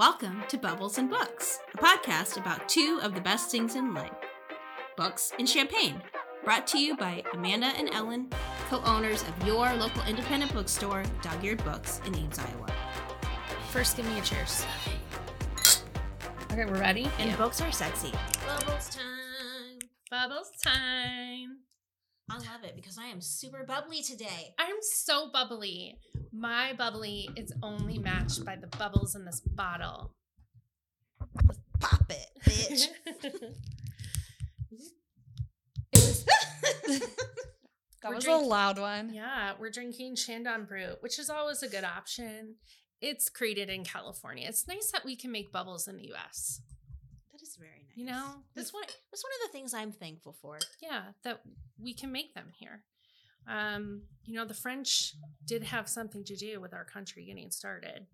Welcome to Bubbles and Books, a podcast about two of the best things in life books and champagne. Brought to you by Amanda and Ellyn, co owners of your local independent bookstore, Dog Eared Books in Ames, Iowa. First, give me a cheers. Okay, we're ready. And books are sexy. Bubbles time. Bubbles time. I love it because I am super bubbly today. I'm so bubbly. My bubbly is only matched by the bubbles in this bottle. Pop it, bitch. That We're was drink- a loud one. yeah, we're drinking Chandon Brut, which is always a good option. It's created in California. It's nice that we can make bubbles in the US. That is very nice. You know, that's one, that's one of the things I'm thankful for. yeah, that we can make them here. Um, you know, the French did have something to do with our country getting started.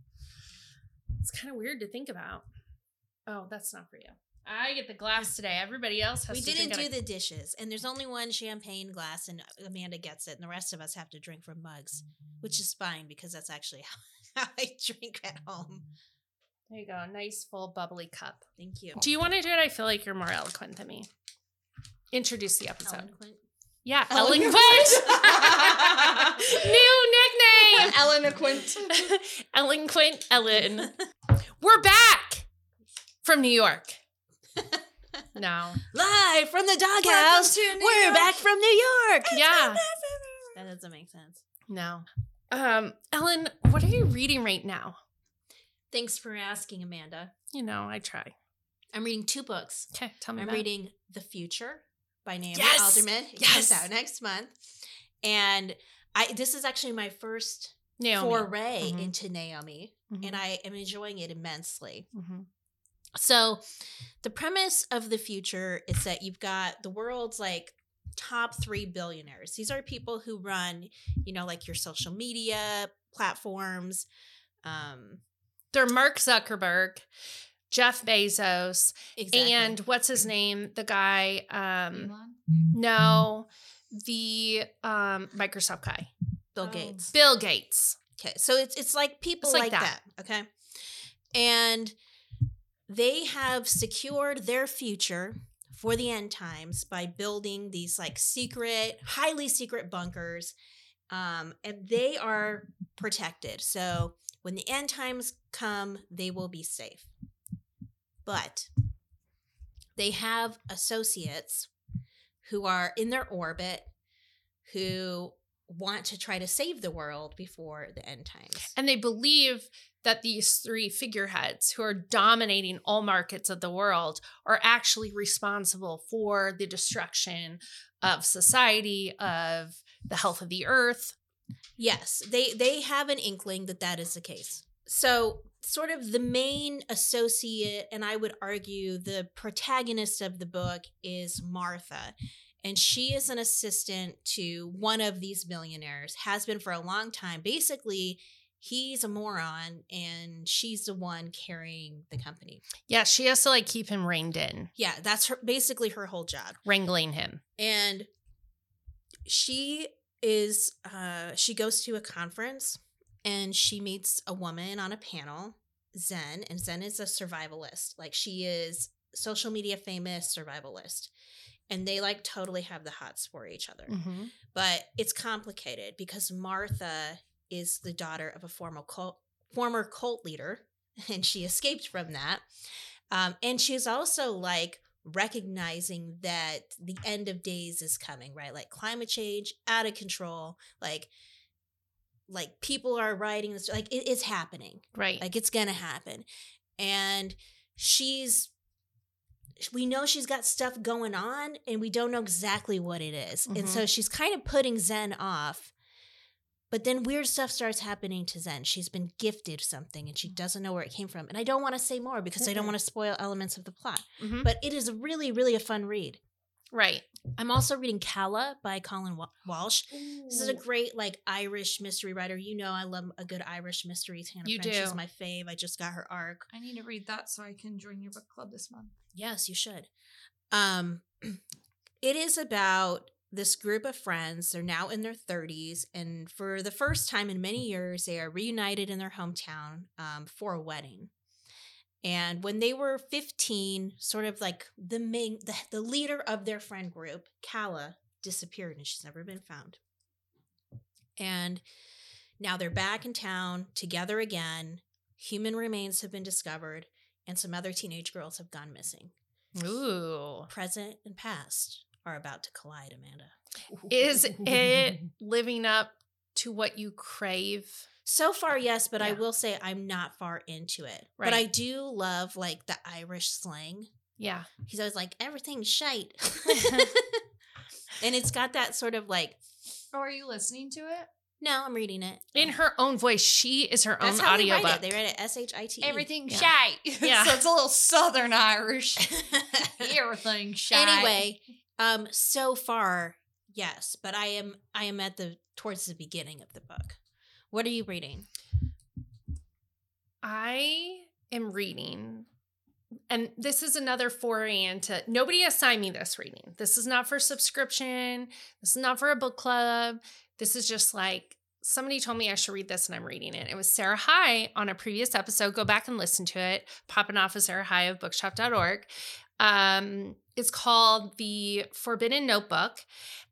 It's kind of weird to think about. Oh, that's not for you. I get the glass today. Everybody else has we to didn't do out of- the dishes, and there's only one champagne glass, and Amanda gets it, and the rest of us have to drink from mugs, which is fine because that's actually how, how I drink at home. There you go. Nice full bubbly cup. Thank you. Do you want to do it? I feel like you're more eloquent than me. Introduce the episode. Eloquent. Yeah, Eloquent. eloquent. New nickname. Ellen Quint. eloquent Ellyn. We're back from New York. No. Live from the doghouse. We're York. back from New York. Yeah. That doesn't make sense. No. Um, Ellyn, what are you reading right now? Thanks for asking, Amanda. You know, I try. I'm reading two books. Okay, tell me I'm about it. reading The Future by Naomi Yes! Alderman. It Yes! comes out next month. And I this is actually my first Naomi. foray Mhm. into Naomi, Mhm. and I am enjoying it immensely. Mhm. So, the premise of the future is that you've got the world's like top three billionaires. These are people who run, you know, like your social media platforms. Um, They're Mark Zuckerberg, Jeff Bezos, exactly. and what's his name? The guy, um, Elon? no, the um Microsoft guy. Bill Oh. Gates. Bill Gates. Okay, so it's it's like people It's like, like that. that. Okay, and they have secured their future for the end times by building these like secret, highly secret bunkers, um, and they are protected. So when the end times come, they will be safe. But they have associates who are in their orbit who want to try to save the world before the end times. And they believe that these three figureheads who are dominating all markets of the world are actually responsible for the destruction of society, of the health of the earth. Yes, they they have an inkling that that is the case. So, sort of the main associate and I would argue the protagonist of the book is Martha. And she is an assistant to one of these millionaires, has been for a long time. Basically, he's a moron and she's the one carrying the company. Yeah, she has to like keep him reined in, Yeah, that's her basically her whole job. wrangling him. and she is uh she goes to a conference and she meets a woman on a panel Zhen and Zhen is a survivalist. Like she is social media famous survivalist and they like totally have the hots for each other. Mhm. but it's complicated because martha is the daughter of a former cult former cult leader and she escaped from that. Um, and she's also like recognizing that the end of days is coming right? Like climate change out of control. Like like people are writing this like it's happening. Right. like it's gonna happen. And she's we know she's got stuff going on and we don't know exactly what it is. and so she's kind of putting Zhen off but then weird stuff starts happening to Zhen. She's been gifted something and she doesn't know where it came from. And i don't want to say more because i don't want to spoil elements of the plot. Mhm. but it is really really a fun read right. i'm also reading Kala by colin Wa- walsh this is a great like Irish mystery writer. You know I love a good Irish mystery. Tana You French is do. my fave. I just got her arc. I need to read that so I can join your book club this month. Yes, you should. Um it is about this group of friends. They're now in their 30s and for the first time in many years they are reunited in their hometown um, for a wedding. And when they were 15, sort of like the main, the, the leader of their friend group, Kala, disappeared and she's never been found. And now they're back in town together again. Human remains have been discovered, and some other teenage girls have gone missing. Ooh. Present and past are about to collide, Amanda. Is it living up to what you crave? So far, yes, but I will say I'm not far into it. But I do love like the Irish slang. Yeah. He's always like, everything's shite. and it's got that sort of like, Oh, are you listening to it? no, I'm reading it. In her own voice. She is her That's own how they write it. They write it S H I T. Everything Yeah. shite. Yeah. so it's a little Southern Irish. Everything shite. anyway, um, so far, yes, but I am I am at the towards the beginning of the book. What are you reading? I am reading, and this is another foray into nobody assigned me this reading. This is not for subscription. This is not for a book club. This is just like somebody told me I should read this and I'm reading it. It was Sarah High on a previous episode. Go back and listen to it. Popping off of Sarah High of bookshop.org. Um, it's called The Forbidden Notebook.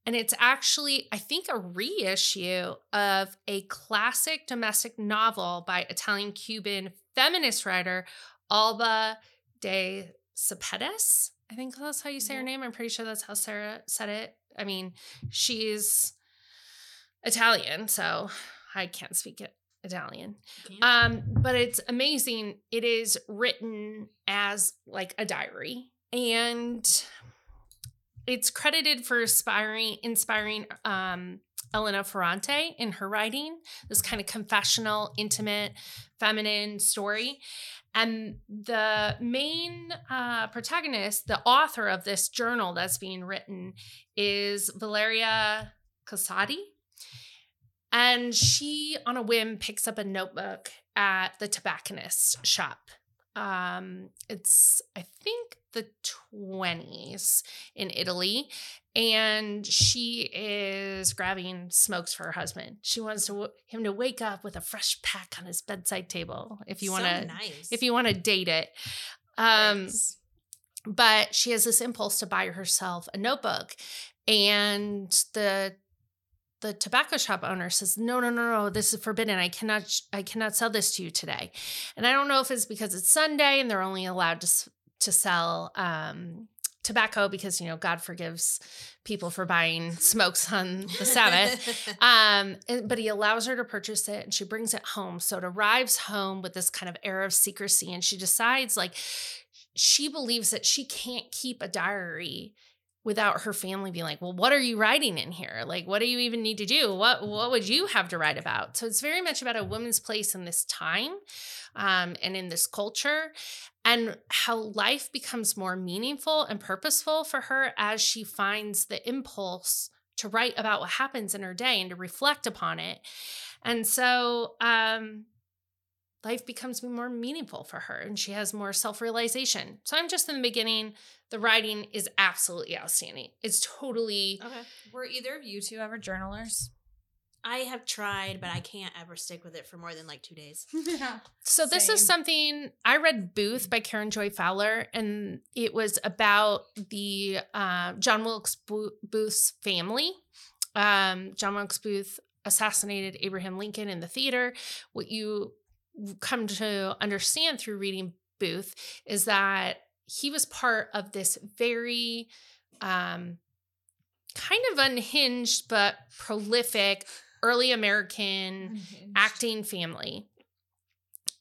And it's actually, I think, a reissue of a classic domestic novel by Italian Cuban feminist writer Alba de Cepedes. I think that's how you say her name. I'm pretty sure that's how Sarah said it. I mean, she's Italian, so I can't speak it Italian. Um, but it's amazing. It is written as like a diary, and it's credited for inspiring inspiring um Elena Ferrante in her writing, this kind of confessional, intimate, feminine story. And the main uh, protagonist, the author of this journal that's being written, is Valeria Cossati. And she, on a whim, picks up a notebook at the tobacconist shop. Um, it's, I think, the 20s in Italy. And she is grabbing smokes for her husband. She wants to, him to wake up with a fresh pack on his bedside table. If you So want to, nice. if you want to date it. Um, Thanks. but she has this impulse to buy herself a notebook and the the tobacco shop owner says no no no no this is forbidden. I cannot sh- i cannot sell this to you today. And i don't know if it's because it's sunday and they're only allowed to s- to sell um tobacco because you know god forgives people for buying smokes on the sabbath. Um and- but he allows her to purchase it and she brings it home. So it arrives home with this kind of air of secrecy and she decides like she believes that she can't keep a diary without her family being like well what are you writing in here? Like what do you even need to do? What what would you have to write about? So it's very much about a woman's place in this time um, and in this culture and how life becomes more meaningful and purposeful for her as she finds the impulse to write about what happens in her day and to reflect upon it. And so um life becomes more meaningful for her and she has more self-realization. So I'm just in the beginning. The writing is absolutely outstanding. It's totally okay. Were either of you two ever journalers? I have tried, but I can't ever stick with it for more than like two days. yeah. So this is something I read Booth by Karen Joy Fowler, and it was about the uh, John Wilkes Booth's family. Um, John Wilkes Booth assassinated Abraham Lincoln in the theater. What you come to understand through reading Booth is that he was part of this very um, kind of unhinged but prolific early American acting family.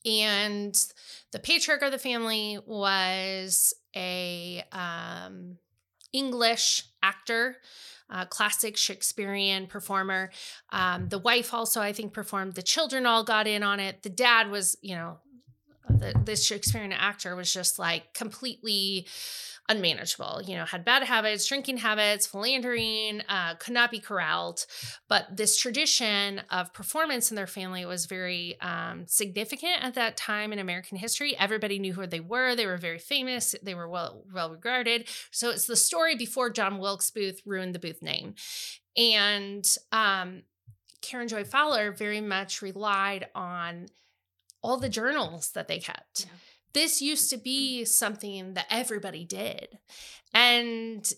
And the patriarch of the family was a um, English actor, uh, classic Shakespearean performer. Um, the wife also, I think, performed. The children all got in on it. The dad was, you know, the, this Shakespearean actor was just like completely unmanageable. You know, had bad habits, drinking habits, philandering, uh, could not be corralled. But this tradition of performance in their family was very um, significant at that time in American history. Everybody knew who they were. They were very famous. They were well well regarded. So it's the story before John Wilkes Booth ruined the Booth name, and um, Karen Joy Fowler very much relied on all the journals that they kept. Yeah. This used to be something that everybody did. And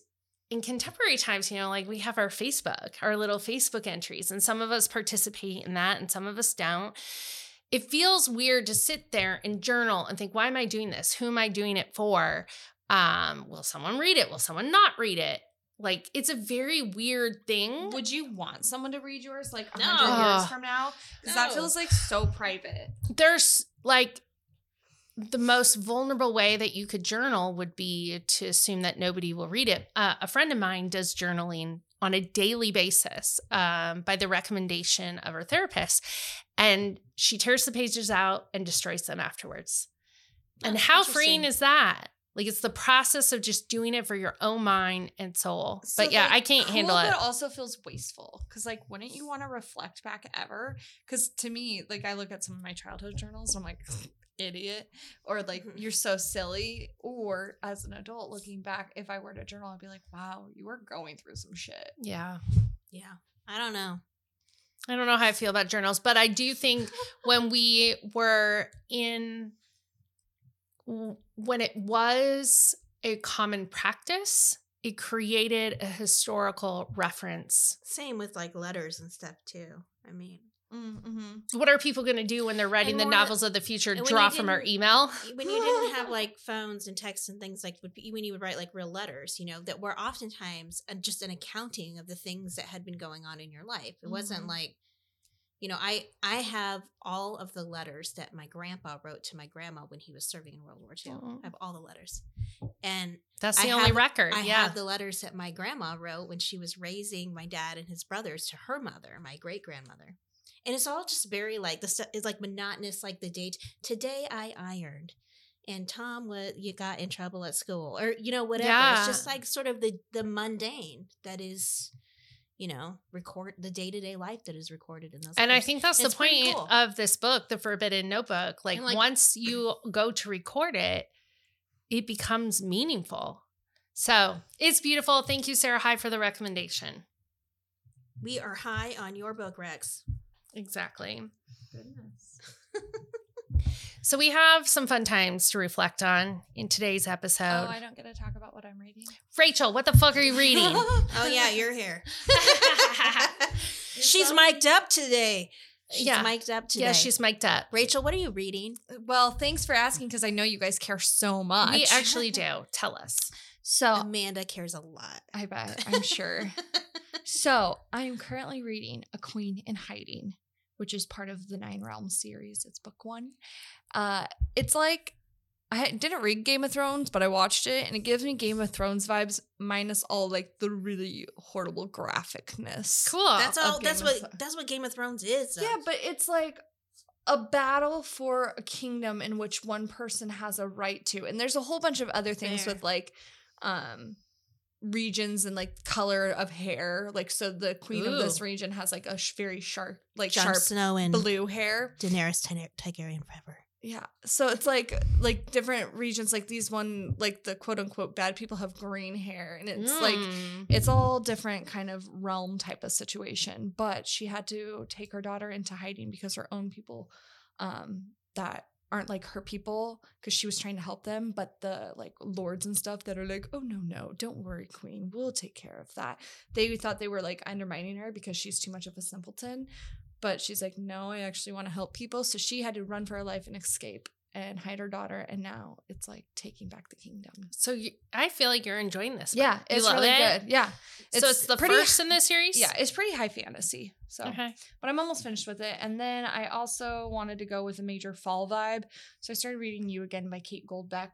in contemporary times, you know, like we have our Facebook, our little Facebook entries, and some of us participate in that and some of us don't. It feels weird to sit there and journal and think, why am I doing this? Who am I doing it for? Um, will someone read it? Will someone not read it? Like it's a very weird thing. Would you want someone to read yours like a No. hundred years from now? Because that feels like so private. there's like the most vulnerable way that you could journal would be to assume that nobody will read it. Uh, a friend of mine does journaling on a daily basis um, by the recommendation of her therapist, and she tears the pages out and destroys them afterwards. and Oh, how freeing is that? Like it's the process of just doing it for your own mind and soul. So, but yeah, like, I can't cool, handle it. But also feels wasteful because, like, wouldn't you want to reflect back ever? Because to me, like, I look at some of my childhood journals and I'm like, idiot, or like, Mhm. you're so silly. Or as an adult looking back, if I were to journal, I'd be like, wow, you were going through some shit. yeah. Yeah. I don't know. I don't know how I feel about journals, but I do think when we were in when it was a common practice, it created a historical reference. Same with like letters and stuff too. I mean, Mm-hmm. What are people going to do when they're writing And the novels of the future? Draw from our email? when you didn't have like phones and texts and things like when you would write like real letters, you know, that were oftentimes just an accounting of the things that had been going on in your life. It wasn't Mhm. like, you know, I I have all of the letters that my grandpa wrote to my grandma when he was serving in World War II. Oh. I have all the letters, and That's I the only have- record. I yeah. have the letters that my grandma wrote when she was raising my dad and his brothers to her mother, my great grandmother. And it's all just very like the stuff is like monotonous, like the date. Today I ironed, and Tom was you got in trouble at school, or you know whatever. It's just like sort of the the mundane that is, you know, record the day to day life that is recorded in those. and I think that's the point cool. of this book, The Forbidden Notebook. Like, like- once you go to record it, it becomes meaningful. So it's beautiful. Thank you, Sarah High, for the recommendation. we are high on your book, Rex. Exactly. Goodness. So we have some fun times to reflect on in today's oh, episode. Oh, episode. I don't get to talk about what I'm reading. Rachel, what the fuck are you reading? Oh yeah, you're here. She's mic'd up today. She's Yeah. mic'd up today. yeah, she's mic'd up. Rachel. What are you reading? Well, thanks for asking because I know you guys care so much. We actually do. Tell us. So Amanda cares a lot. I bet. I'm sure. so I am currently reading A Queen in Hiding, which is part of the Nine Realms series. It's book one. Uh, it's like I didn't read Game of Thrones, but I watched it, and it gives me Game of Thrones vibes, minus all like the really horrible graphicness. Cool. That's all. That's what. Thro- That's what Game of Thrones is. though. Yeah, but it's like a battle for a kingdom in which one person has a right to. And there's a whole bunch of other things Fair. with like um regions and like color of hair. Like so the queen of this region has like a sh- very sharp like Jon sharp Snow and blue hair. Daenerys Ty- Targaryen forever. Yeah. So it's like like different regions like these one like the quote unquote bad people have green hair and it's like Mm. it's all different kind of realm type of situation but she had to take her daughter into hiding because her own people um that aren't like her people because she was trying to help them but the like lords and stuff that are like oh no no don't worry queen we'll take care of that. They thought they were like undermining her because she's too much of a simpleton but she's like no i actually want to help people. So she had to run for her life and escape and hide her daughter and now it's like taking back the kingdom So you, I feel like you're enjoying this. yeah. You it's really it? good yeah so it's the pretty- first in this series. yeah, it's pretty high fantasy. So, Okay. but I'm almost finished with it. And then I also wanted to go with a major fall vibe, so I started reading You Again by Kate Goldbeck.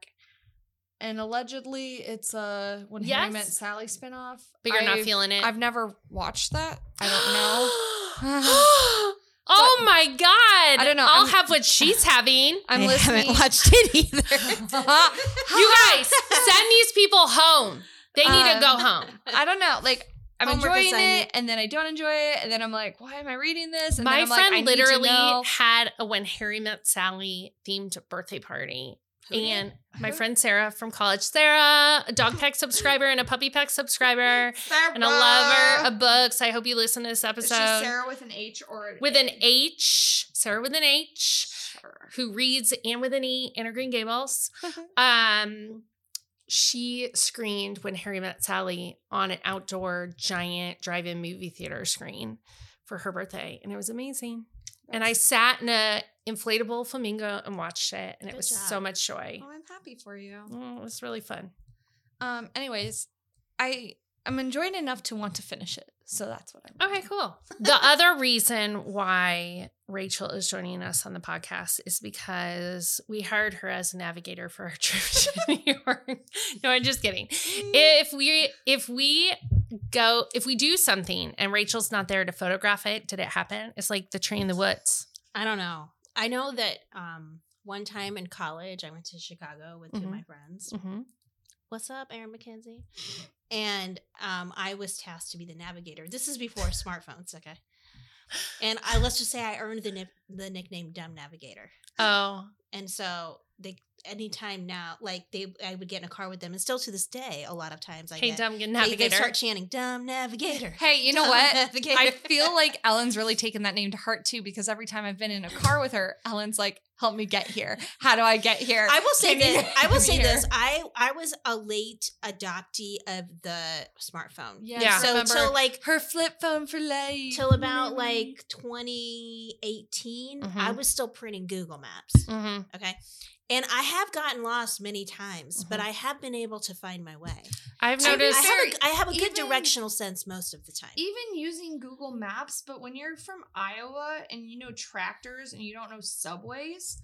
And allegedly, it's a when Harry Yes. Met Sally spinoff. But you're not I've- feeling it. I've never watched that. I don't know. Oh my god! I don't know, I'll I'm- have what she's having. I'm I listening. haven't watched it either. You guys, send these people home. They need to Um, go home. I don't know. Like I'm Homework enjoying assignment. it, and then I don't enjoy it, and then I'm like, why am I reading this? And My then I'm like, friend I literally had a When Harry Met Sally themed birthday party. And my Who? friend Sarah from college, Sarah, a dog pack subscriber and a puppy pack subscriber, and a lover of books. I hope you listen to this episode Sarah with an H or an with an H, Sarah with an H. her. who reads Anne with an E, Anne of Green Gables. Um, she screened when Harry met Sally on an outdoor giant drive-in movie theater screen for her birthday, and it was amazing. and I sat in a inflatable flamingo and watched it, and it was job. so much joy. Oh, I'm happy for you. Oh, it was really fun. Um. Anyways, I I'm enjoying enough to want to finish it, so that's what I'm. Okay, cool. The other reason why Rachel is joining us on the podcast is because we hired her as a navigator for our trip to New York. No, I'm just kidding. If we if we go if we do something and Rachel's not there to photograph it, did it happen? It's like the tree in the woods. I don't know. I know that um, one time in college, I went to Chicago with 2 Mhm. of my friends. Mm-hmm. What's up, Aaron McKenzie? And um, I was tasked to be the navigator. This is before smartphones, okay? And I let's just say I earned the the nickname Dumb Navigator. Oh, And so they anytime now, like they, I would get in a car with them, and still to this day, a lot of times I hey, get dumb they, they start chanting "Dumb Navigator." Hey, you know what? Navigator. I feel like Ellyn's really taken that name to heart too because every time I've been in a car with her, Ellyn's like, "Help me get here. How do I get here?" I will say this. I will say this. I I was a late adoptee of the smartphone. Yes, Yeah. So till like her flip phone for life. till about like 2018, I Mhm. was still printing Google Maps. hmm Okay. And I have gotten lost many times, but Mhm. I have been able to find my way. I've noticed. I have a, I have a good even- directional sense most of the time. even using Google Maps, but when you're from Iowa and you know tractors and you don't know subways,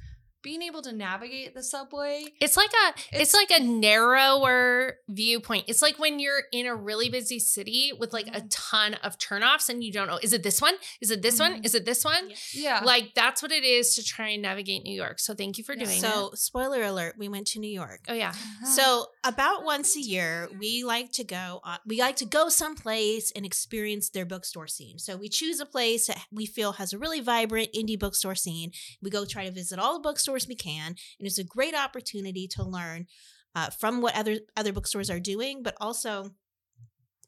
being able to navigate the subway. It's like a it's, It's- like a narrower viewpoint. It's like when you're in a really busy city with like a Mhm. ton of turnoffs and you don't know is it this one? Is it this one? Mhm. Is it this one? Yeah. Yeah. Like that's what it is to try and navigate New York. So thank you for Yeah. doing So, it. spoiler alert, we went to New York. Oh yeah. So about once a year, we like to go. Uh, we like to go someplace and experience their bookstore scene. So we choose a place that we feel has a really vibrant indie bookstore scene. We go try to visit all the bookstores we can, and it's a great opportunity to learn uh, from what other other bookstores are doing, but also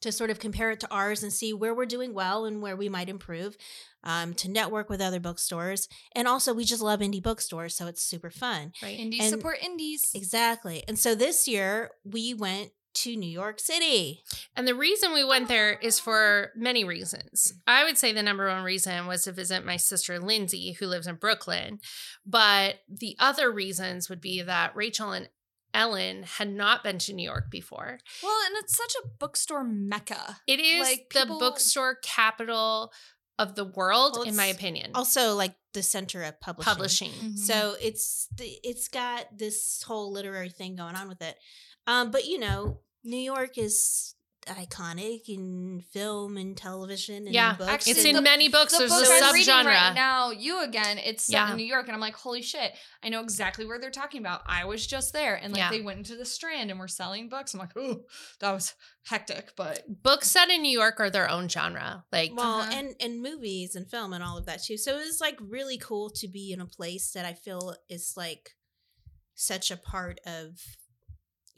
to sort of compare it to ours and see where we're doing well and where we might improve. Um, to network with other bookstores, and also we just love indie bookstores, so it's super fun. Right. indies and- support indies. Exactly. And so this year we went to New York City. And the reason we went there is for many reasons. I would say the number one reason was to visit my sister Lindsay, who lives in Brooklyn. But the other reasons would be that Rachel and Ellyn had not been to New York before. Well, and it's such a bookstore mecca. It is Like, the people- bookstore capital of the world, Well, in my opinion. Also like the center of publishing. Publishing. Mm-hmm. So it's the, it's got this whole literary thing going on with it. Um but you know, New York is iconic in film and television and Yeah, books. actually, it's in the- many books. the There's book a I'm subgenre. right now, you again, it's set Yeah. in New York, and I'm like, holy shit, I know exactly where they're talking about. I was just there, and like Yeah. they went into the Strand and were selling books. I'm like, oh, that was hectic, but Books set in New York are their own genre. Like, well, Uh-huh. and and movies and film and all of that too. So it was like really cool to be in a place that I feel is like such a part of,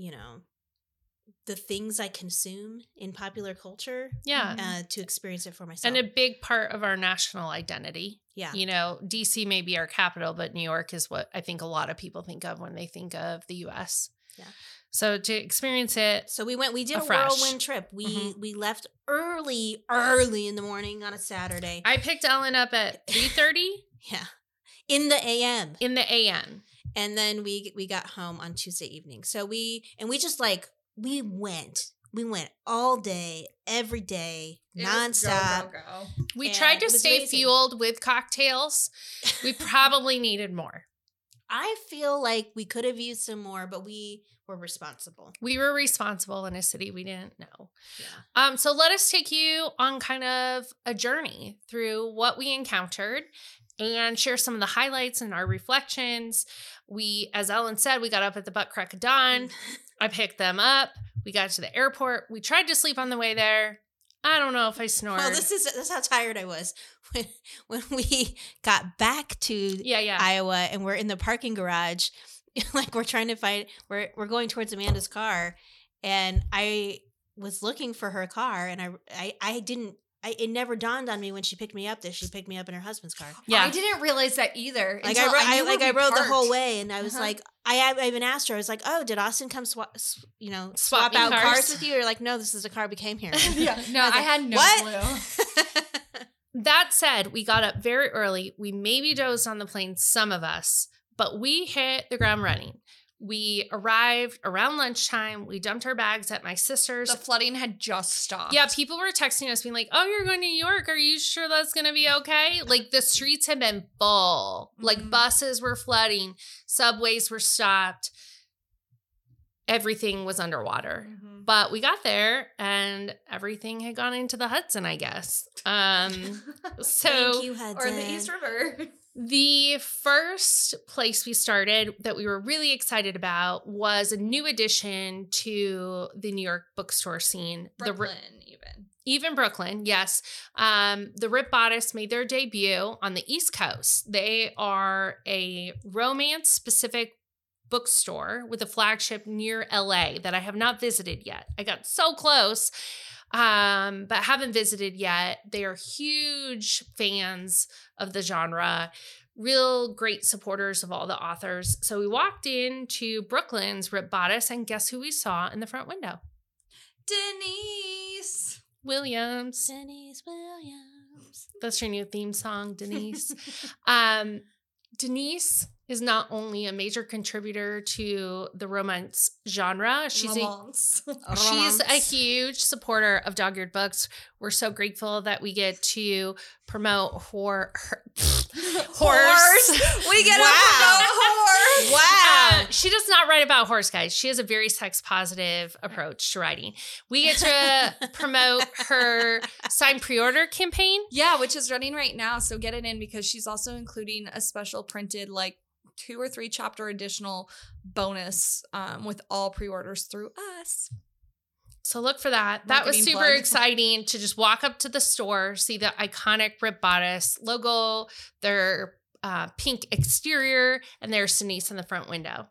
you know, the things I consume in popular culture. yeah. Uh, to experience it for myself. And a big part of our national identity. yeah. You know, DC may be our capital, but New York is what I think a lot of people think of when they think of the US. Yeah. So to experience it, So we went. We did a Afresh. whirlwind trip. We Mhm. we left early, early in the morning on a Saturday. I picked Ellyn up at 3:30 yeah, in the a.m. in the AM. And then we we got home on Tuesday evening. So we and we just like we went. We went all day, every day, nonstop. We And tried to stay amazing. fueled with cocktails. We probably needed more. I feel like we could have used some more, but we were responsible. We were responsible in a city we didn't know. Yeah. Um, so let us take you on kind of a journey through what we encountered and share some of the highlights and our reflections. We, as Ellyn said, we got up at the butt crack of dawn. I picked them up. We got to the airport. We tried to sleep on the way there. I don't know if I snored. Well, this is that's how tired I was when when we got back to yeah, yeah. Iowa and we're in the parking garage, like we're trying to find we're we're going towards Amanda's car, and I was looking for her car, and I I, I didn't I, it never dawned on me when she picked me up that she picked me up in her husband's car. Yeah. I didn't realize that either. Like I, until ro- I, knew like I we rode the whole way, and I was Uh-huh. like, I, I even asked her. I was like, "Oh, did Austin come swap, s- you know, Swap swap, out cars? cars? with you?" Or like, "No, this is a car we came here." yeah, no, I was I, like, had no "What?" clue. That said, we got up very early. We maybe dozed on the plane, some of us, but we hit the ground running. We arrived around lunchtime. We dumped our bags at my sister's. The flooding had just stopped. Yeah, people were texting us being like, "Oh, you're going to New York. Are you sure that's going to be okay?" Like the streets had been full. Like Mhm. buses were flooding, subways were stopped. Everything was underwater. Mhm. But we got there and everything had gone into the Hudson, I guess. Um so Thank you, Hudson. or the East River. the first place we started that we were really excited about was a new addition to the New York bookstore scene. The Brooklyn, even. even Brooklyn, yes. Um, the Ripped Bodice made their debut on the East Coast. They are a romance specific bookstore with a flagship near LA that I have not visited yet. I got so close, um, but haven't visited yet. They are huge fans of the genre. Real great supporters of all the authors. So we walked into Brooklyn's Ripped Bodice, and guess who we saw in the front window? Denise. Williams. Denise Williams. That's your new theme song, Denise. um, Denise is not only a major contributor to the romance genre, she's a Romance. she's a huge supporter of dog eared books. We're so grateful that we get to promote her, Horse. We get Wow. to promote horse. Wow. Uh, she does not write about horse guys. She has a very sex positive approach to writing. We get to promote her sign pre order campaign. Yeah, which is running right now. So get it in because she's also including a special printed like two or three chapter additional bonus um, with all pre-orders through us. So look for that. That was super plug. exciting to just walk up to the store, see the iconic Ripped Bodice logo, their uh, pink exterior, and there's Denise in the front window.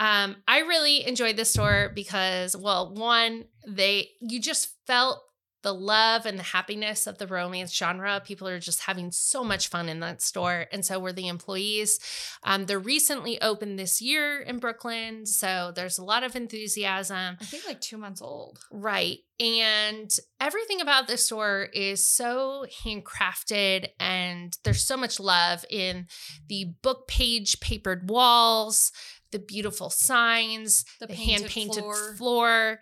Um, I really enjoyed the store because, well, one, they you just felt the love and the happiness of the romance genre. People are just having so much fun in that store, and so were the employees. Um, they're recently opened this year in Brooklyn, so there's a lot of enthusiasm. I think like two months old. Right. And everything about this store is so handcrafted, and there's so much love in the book page papered walls, the beautiful signs, The the, hand painted floor. floor.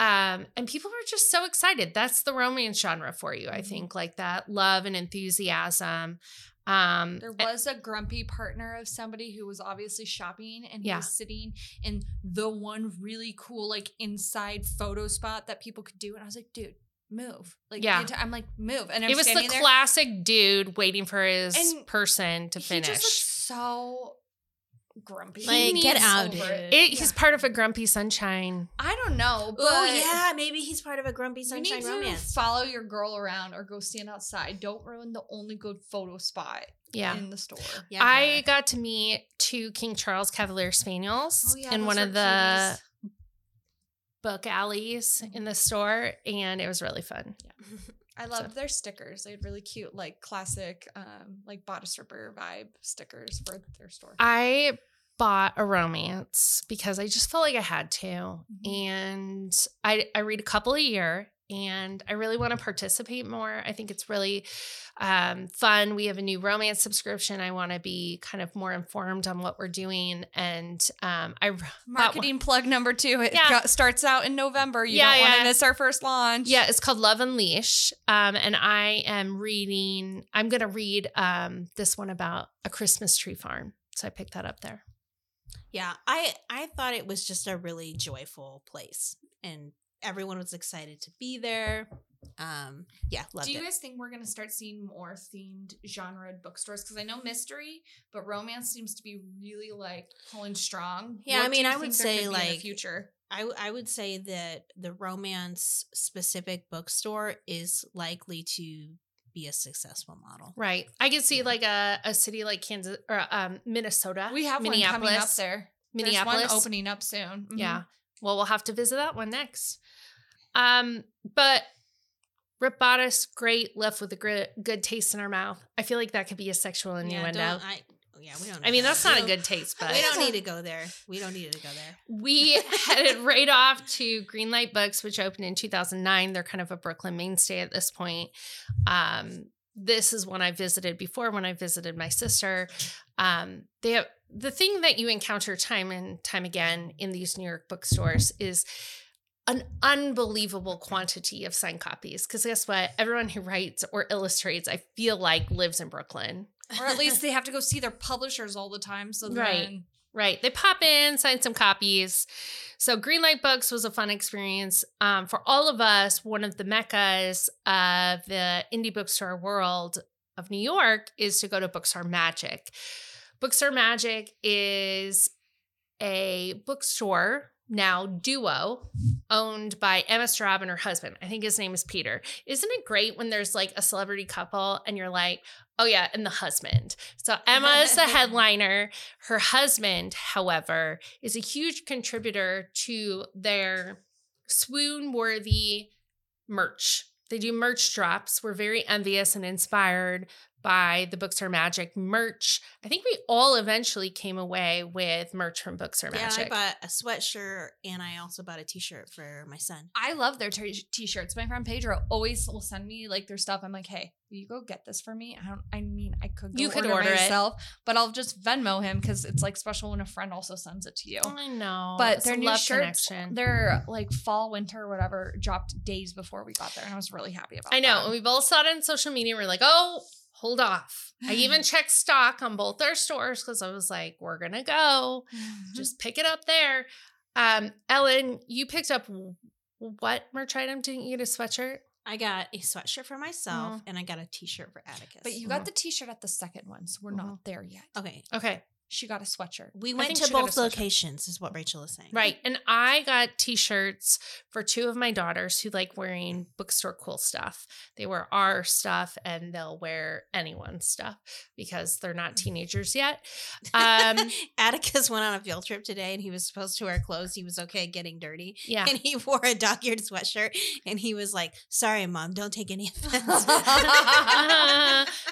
Um, and people were just so excited. That's the romance genre for you, I Mhm. think, like that love and enthusiasm. Um, There was a grumpy partner of somebody who was obviously shopping and he Yeah. was sitting in the one really cool like inside photo spot that people could do. And I was like, dude, move. Like Yeah. I'm like, move. And I'm it was the there. classic dude waiting for his And person to finish. he finish. just looked so grumpy. Like, He get out, over dude. it. It, Yeah. He's part of a grumpy sunshine. I don't know, but Oh yeah, maybe he's part of a grumpy You sunshine need to romance. follow your girl around or go stand outside. Don't ruin the only good photo spot Yeah. in the store. Yeah, I got to meet two King Charles Cavalier Spaniels Oh, yeah, in one of the book alleys in the store, and it was really fun. Yeah. I loved their stickers. They had really cute, like classic, um, like bodice ripper vibe stickers for their store. I bought a romance because I just felt like I had to, Mhm. and I I read a couple a year. And I really want to participate more. I think it's really um, fun. We have a new romance subscription. I want to be kind of more informed on what we're doing. And um, I Marketing plug number two. It Yeah. got- starts out in November. You Yeah, don't want yeah. to miss our first launch. Yeah, it's called Love Unleash. Um, and I am reading, I'm going to read um, this one about a Christmas tree farm. So I picked that up there. Yeah, I I thought it was just a really joyful place, and everyone was excited to be there. Um, yeah, loved Do you it. guys think we're going to start seeing more themed genre bookstores? Because I know mystery, but romance seems to be really like pulling strong. Yeah, I mean, I would say, like, future. I would say that the romance specific bookstore is likely to be a successful model. Right. I can see Yeah. like a, a city like Kansas or um, Minnesota. We have one Minneapolis. coming up there. Minneapolis. There's one opening up soon. Mhm. Yeah. Well, we'll have to visit that one next. Um, but Ripped Bodice, great, left with a good, good taste in our mouth. I feel like that could be a sexual Yeah, innuendo. don't- I, yeah, we don't. I mean, know. that's We not a good taste, but We don't need to go there. We don't need to go there. we headed right off to Greenlight Books, which opened in 2009. They're kind of a Brooklyn mainstay at this point. Um, this is one I visited before when I visited my sister. Um, they have the thing that you encounter time and time again in these New York bookstores is an unbelievable quantity of signed copies. Because guess what? Everyone who writes or illustrates, I feel like, lives in Brooklyn. Or at least they have to go see their publishers all the time. So Right. then Right. They pop in, sign some copies. So Greenlight Books was a fun experience. Um, for all of us, one of the meccas of the indie bookstore world of New York is to go to Books Are Magic. Books Are Magic is a bookstore now duo owned by Emma Straub and her husband. I think his name is Peter. Isn't it great when there's like a celebrity couple and you're like, oh yeah, and the husband. So Emma is the headliner. Her husband, however, is a huge contributor to their swoon worthy merch. They do merch drops. We're very envious and inspired by the Books Are Magic merch. I think we all eventually came away with merch from Books Are Magic. Yeah, I bought a sweatshirt and I also bought a T-shirt for my son. I love their t- t-shirts. My friend Pedro always will send me like their stuff. I'm like, hey, will you go get this for me? I don't. I mean, I could. Go You could order, order it. myself, but I'll just Venmo him because it's like special when a friend also sends it to you. I know. but It's their new shirts, connection. their like fall, winter, whatever, dropped days before we got there, and I was really happy about. It. I know. that. And we both saw it on social media. We're like, oh, hold off. I even checked stock on both our stores because I was like, we're going to go. Mm-hmm. Just pick it up there. Um, Ellyn, you picked up what merch item? Didn't you get a sweatshirt? I got a sweatshirt for myself Mhm. and I got a T-shirt for Atticus. But you got the T-shirt at the second one, so we're Mhm. not there yet. okay. Okay. She got a sweatshirt. We went to she got a both locations, is what Rachel is saying. Right. And I got t shirts for two of my daughters who like wearing bookstore cool stuff. They wear our stuff and they'll wear anyone's stuff because they're not teenagers yet. Um, Atticus went on a field trip today and he was supposed to wear clothes. He was okay getting dirty. yeah. And he wore a dog eared sweatshirt and he was like, Sorry, mom, don't take any offense.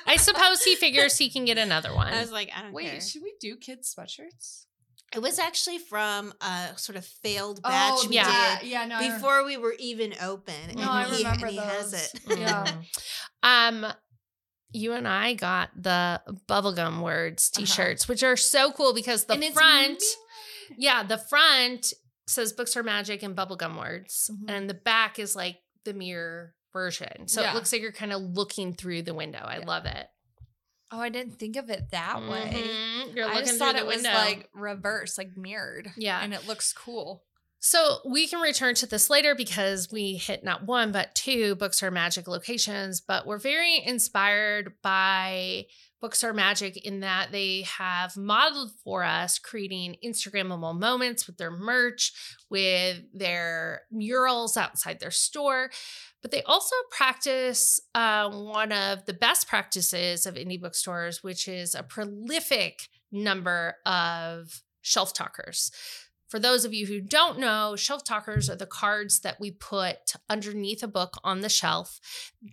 I suppose he figures he can get another one. I was like, I don't know. Wait, care. should we do kids sweatshirts? It was actually from a sort of failed batch we yeah. did yeah, no, before we were even open. No, and I he, remember and he has those. it. Yeah. Um, you and I got the bubblegum words Uh-huh. t-shirts, which are so cool because the And front, yeah, the front says books are Magic and bubblegum words, Mhm. and the back is like the mirror version. So it looks like you're kind of looking through the window. I Yeah. love it. Oh, I didn't think of it that way. Mhm. You're I just thought the it was like reverse, like mirrored. Yeah. and it looks cool. So we can return to this later because we hit not one but two books are Magic locations, but we're very inspired by Books Are Magic in that they have modeled for us creating Instagrammable moments with their merch, with their murals outside their store. But they also practice uh, one of the best practices of indie bookstores, which is a prolific number of shelf talkers. For those of you who don't know, shelf talkers are the cards that we put underneath a book on the shelf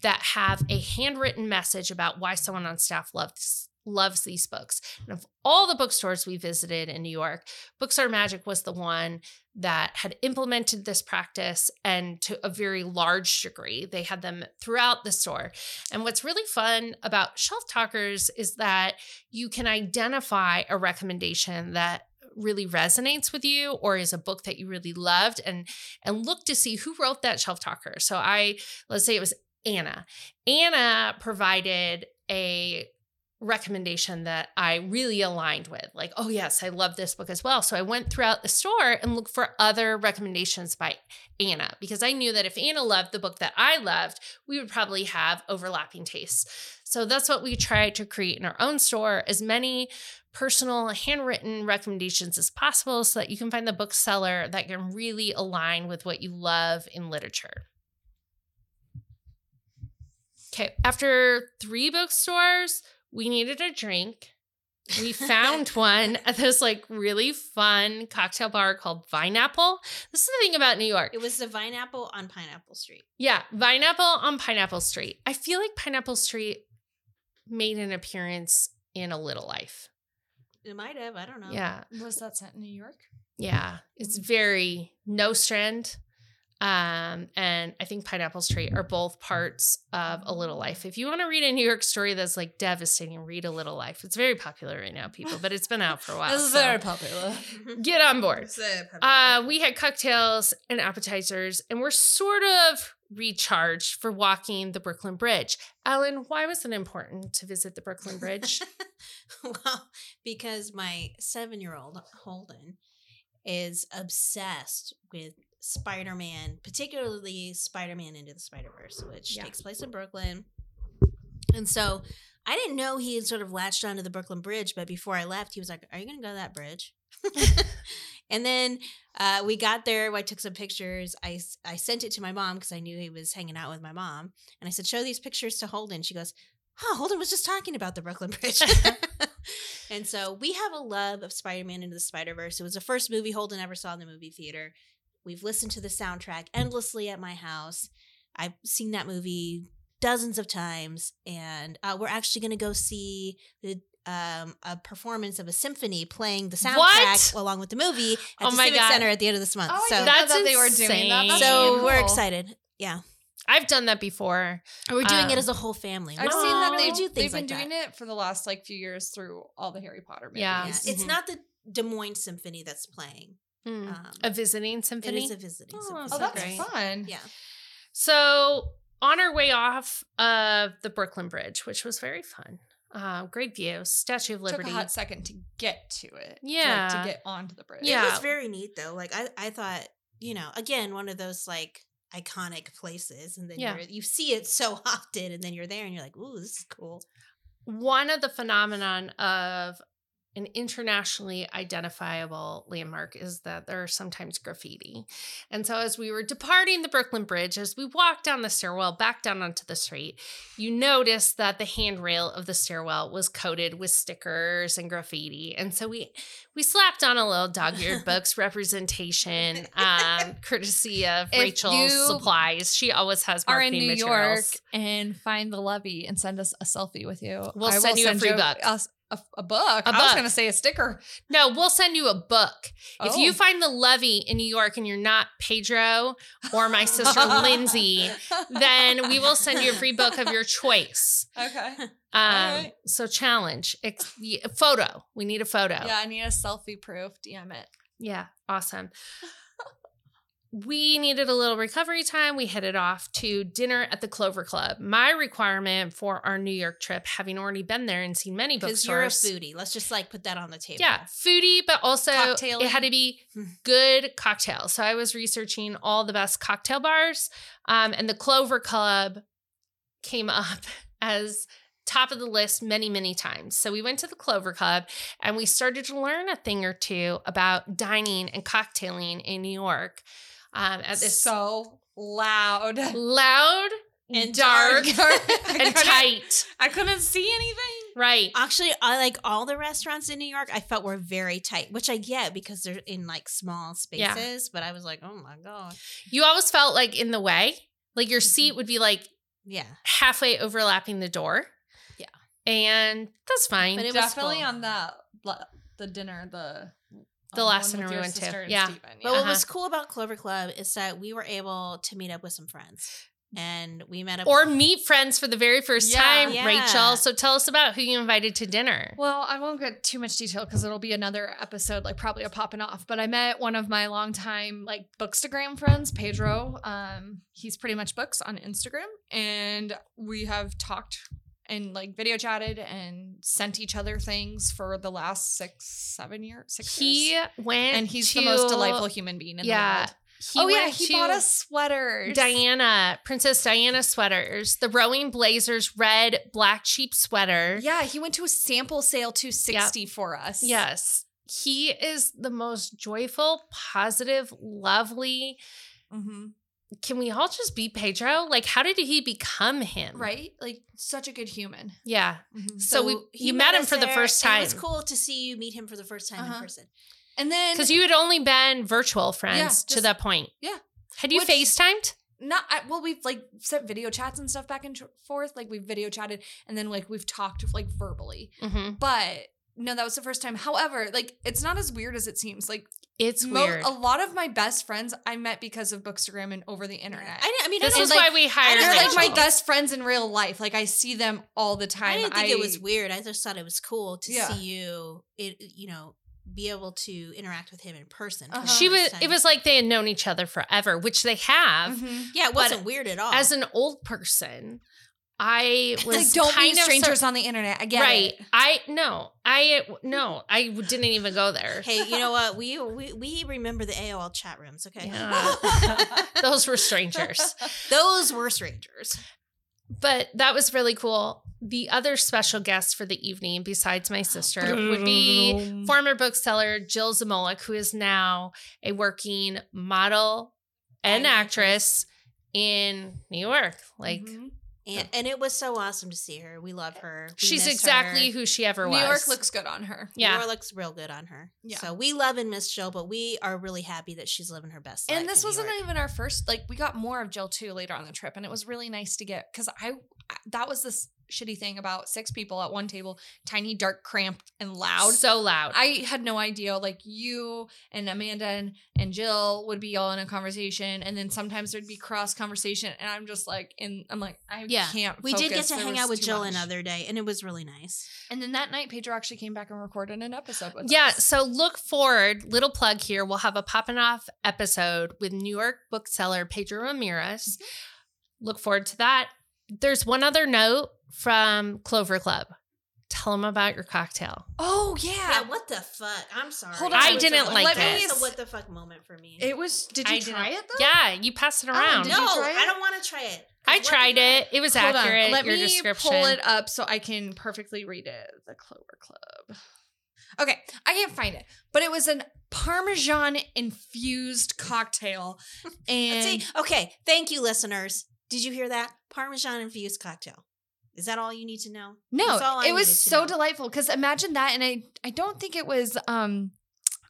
that have a handwritten message about why someone on staff loves loves these books. And of all the bookstores we visited in New York, Books Are Magic was the one that had implemented this practice and to a very large degree. They had them throughout the store. And what's really fun about shelf talkers is that you can identify a recommendation that really resonates with you or is a book that you really loved and and look to see who wrote that shelf talker. So I let's say it was Anna. Anna provided a recommendation that I really aligned with. Like, oh yes, I love this book as well. So I went throughout the store and looked for other recommendations by Anna because I knew that if Anna loved the book that I loved, we would probably have overlapping tastes. So that's what we try to create in our own store as many personal handwritten recommendations as possible so that you can find the bookseller that can really align with what you love in literature. Okay, after three bookstores, we needed a drink. we found one at this like really fun cocktail bar called Vineapple. This is the thing about New York. It was the Vine Apple on Pineapple Street. Yeah, Vineapple on Pineapple Street. I feel like Pineapple Street made an appearance in A Little Life. It might have. I don't know. Yeah. Was that set in New York? Yeah. It's mm. very Nostrand. Um, and I think Pineapple Street are both parts of A Little Life. If you want to read a New York story that's like devastating, read A Little Life. It's very popular right now, people, but it's been out for a while. so very popular. get on board. Uh, we had cocktails and appetizers, and we're sort of recharged for walking the Brooklyn Bridge. Ellyn, why was it important to visit the Brooklyn Bridge? well, because my seven year old Holden is obsessed with Spider Man, particularly Spider Man Into the Spider Verse, which Yeah. takes place in Brooklyn. And so I didn't know he had sort of latched onto the Brooklyn Bridge, but before I left, he was like, Are you going to go to that bridge? and then uh, we got there. I took some pictures. I, I sent it to my mom because I knew he was hanging out with my mom. And I said, Show these pictures to Holden. She goes, Huh, Holden was just talking about the Brooklyn Bridge. and so we have a love of Spider Man Into the Spider Verse. It was the first movie Holden ever saw in the movie theater. We've listened to the soundtrack endlessly at my house. I've seen that movie dozens of times, and uh, we're actually going to go see the um, a performance of a symphony playing the soundtrack What? along with the movie at Oh the my Civic God. Center at the end of this month. Oh, I so didn't That's that they were doing that. That's insane. so really we're excited. Yeah, I've done that before. we're doing Um, it as a whole family. I've Wow. seen that they do they've been like doing that. it for the last like few years through all the Harry Potter movies. Yeah. Yeah, It's Mhm. not the Des Moines Symphony that's playing. Mm. Um, a visiting symphony. is a visiting Oh, symphony. Oh, that's great. fun. Yeah. So on our way off of the Brooklyn Bridge, which was very fun. Uh, great view, Statue of Liberty. Took Liberty. a hot second to get to it. to, like, Yeah. to get onto the bridge. Yeah. It was very neat though. Like I, I thought, you know, again, one of those like iconic places, and then Yeah. you're, you see it so often, and then you're there, and you're like, "Ooh, this is cool." One of the phenomenon of an internationally identifiable landmark is that there are sometimes graffiti. And so as we were departing the Brooklyn Bridge, as we walked down the stairwell back down onto the street, you notice that the handrail of the stairwell was coated with stickers and graffiti. And so we we slapped on a little dog-eared books representation, um, courtesy of If Rachel's supplies. She always has Are in New materials. York and find the levy and send us a selfie with you. We'll I send you a free book. us- A, a book. A I was going to say a sticker. No, we'll send you a book. If Oh. you find the levy in New York and you're not Pedro or my sister Lindsay, then we will send you a free book of your choice. Okay. Um, right. So challenge, Ex- photo. We need a photo. Yeah, I need a selfie proof. DM it. Yeah, awesome. We needed a little recovery time. We headed off to dinner at the Clover Club. My requirement for our New York trip, having already been there and seen many books. Because you're a foodie. Let's just like put that on the table. Yeah, foodie, but also Cocktailing. it had to be Hmm. good cocktails. So I was researching all the best cocktail bars, um, and the Clover Club came up as top of the list many, many times. So we went to the Clover Club and we started to learn a thing or two about dining and cocktailing in New York. Um, at this so loud loud And dark, dark. And tight, I couldn't see anything. right? Actually, I like all the restaurants in New York. I felt were very tight, which I get because they're in like small Yeah. spaces. But I was like, oh my god, You always felt like in the way, like your Mm-hmm. seat would be like yeah. halfway overlapping the door. Yeah. And that's fine. But it was Definitely on the the dinner the The um, last one dinner we went to. sister and Yeah. But what Uh-huh. was cool about Clover Club is that we were able to meet up with some friends, and we met up. or meet friends for the very first Yeah. time, Yeah. Rachel. So tell us about who you invited to dinner. Well, I won't get too much detail because it'll be another episode, like probably a popping off. But I met one of my longtime like Bookstagram friends, Pedro. Um, he's pretty much books on Instagram, and we have talked and like video chatted and sent each other things for the last six, seven years, six he years. went And he's to- the most delightful human being in yeah. the world. He oh yeah, he bought us sweaters. Diana, Princess Diana sweaters, the Rowing Blazers red black sheep sweater. Yeah, he went to a sample sale 260 for us. Yes. He is the most joyful, positive, lovely, Mm-hmm. Can we all just be Pedro? Like, how did he become him? Right? Like such a good human. Yeah. Mhm. So, we he you met him us for the first time It was cool to see you meet him for the first time Uh-huh. in person. And then because you had only been virtual friends Yeah, to that point. yeah. Had you Which- FaceTimed? not I, well we've like sent video chats and stuff back and forth like we've video chatted and then like we've talked like verbally Mm-hmm. but no that was the first time however like it's not as weird as it seems like It's mo- weird. a lot of my best friends i met because of bookstagram and over the internet I, I mean, this I is like- why we hired they're like my best friends in real life like i see them all the time I didn't think it was weird. I just thought it was cool to Yeah. see you. It you know be able to interact with him in person. Uh-huh. She was. It was like they had known each other forever, which they have. Mhm. yeah, it wasn't weird at all. As an old person, I was like don't kind be of strangers sur- on the internet i get right. it I no. I no. I didn't even go there. hey, you know what? We we we remember the AOL chat rooms. Okay, Yeah. Those were strangers. those were strangers. But that was really cool. The other special guest for the evening, besides my sister, would be former bookseller Jill Zamolik, who is now a working model and And actress in New York. Like Mhm. And and it was so awesome to see her. We love her. We she's exactly her. who she ever was. new york looks good on her yeah. Laura looks real good on her. Yeah. So we love and miss Jill, but we are really happy that she's living her best life. and this wasn't York. even our first like we got more of jill too later on the trip and it was really nice to get because I, I that was this shitty thing about six people at one table tiny dark cramped and loud So loud. I had no idea. Like you and Amanda and, and Jill would be all in a conversation, and then sometimes there'd be cross conversation, and I'm just like, and I'm like, I Yeah. can't. We did get to There hang out with Jill much. another day, and it was really nice. And then that night, Pedro actually came back and recorded an episode with yeah, us. so look forward. Little plug here. We'll have a popping off episode with New York bookseller Pedro Ramirez. Mm-hmm. Look forward to that. There's one other note from Clover Club. Tell them about your cocktail. Oh yeah. Yeah, what the fuck? I'm sorry. Hold on. I didn't a- like let it. Me, it's a what the fuck moment for me. it was. Did you I try didn't- it though? Yeah, you pass it oh, around. did no, try it? I don't want to try it. I what tried the it. It was Hold on. accurate. Let your me description. pull it up so I can perfectly read it. The Clover Club. Okay, I can't find it, but it was an Parmesan infused cocktail, and See, okay, thank you, listeners. Did you hear that? Parmesan infused cocktail. Is that all you need to know? No, That's all I it was so know. delightful because imagine that, and I I don't think it was um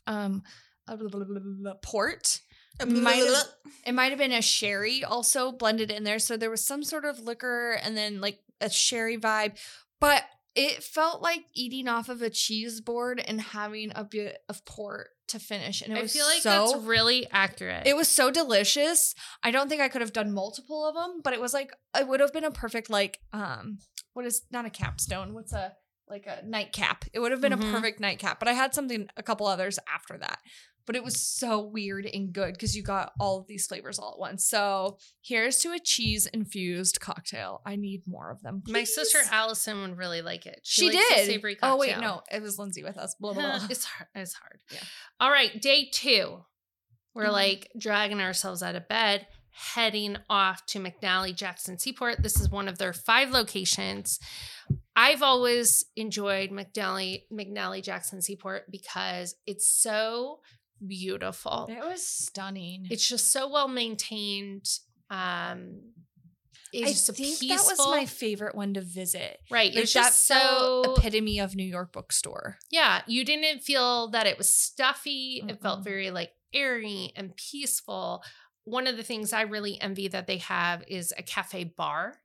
um uh, blah, blah, blah, blah, blah, port. Might have- It might have been a sherry also blended in there, so there was some sort of liquor and then like a sherry vibe, but it felt like eating off of a cheese board and having a bit of port to finish, and it I was feel like so that's really accurate. it was so delicious. I don't think I could have done multiple of them, but it was like it would have been a perfect like um what is not a capstone? What's a like a nightcap? It would have been Mhm. a perfect nightcap. But I had something a couple others after that. But it was so weird and good because you got all of these flavors all at once. So here's to a cheese infused cocktail. I need more of them. My sister please. Allison would really like it. She, likes the did. savory Oh wait, no, it was Lindsay with us. Blah blah. Blah. it's hard. It's hard. Yeah. All right, day two. We're Mhm. like dragging ourselves out of bed, heading off to McNally Jackson Seaport. This is one of their five locations. I've always enjoyed McNally McNally Jackson Seaport because it's so beautiful. It was stunning. It's just so well maintained. Um, it's I just think peaceful. that was my favorite one to visit. right. Like it's that just so epitome of New York bookstore. Yeah, you didn't feel that it was stuffy. It felt very like airy and peaceful. One of the things I really envy that they have is a cafe bar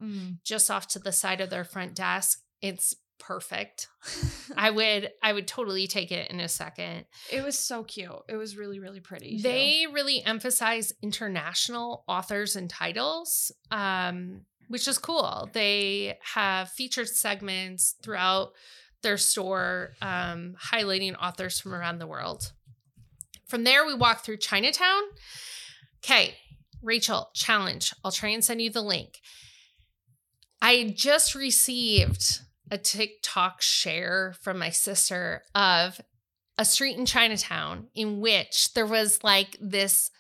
just off to the side of their front desk. It's perfect. I would I would totally take it in a second. it was so cute. It was really, really pretty. They really emphasize international authors and titles, um, which is cool. They have featured segments throughout their store um, highlighting authors from around the world. From there, we walk through Chinatown. Okay, Rachel, challenge. I'll try and send you the link. I just received a TikTok share from my sister of a street in Chinatown in which there was like this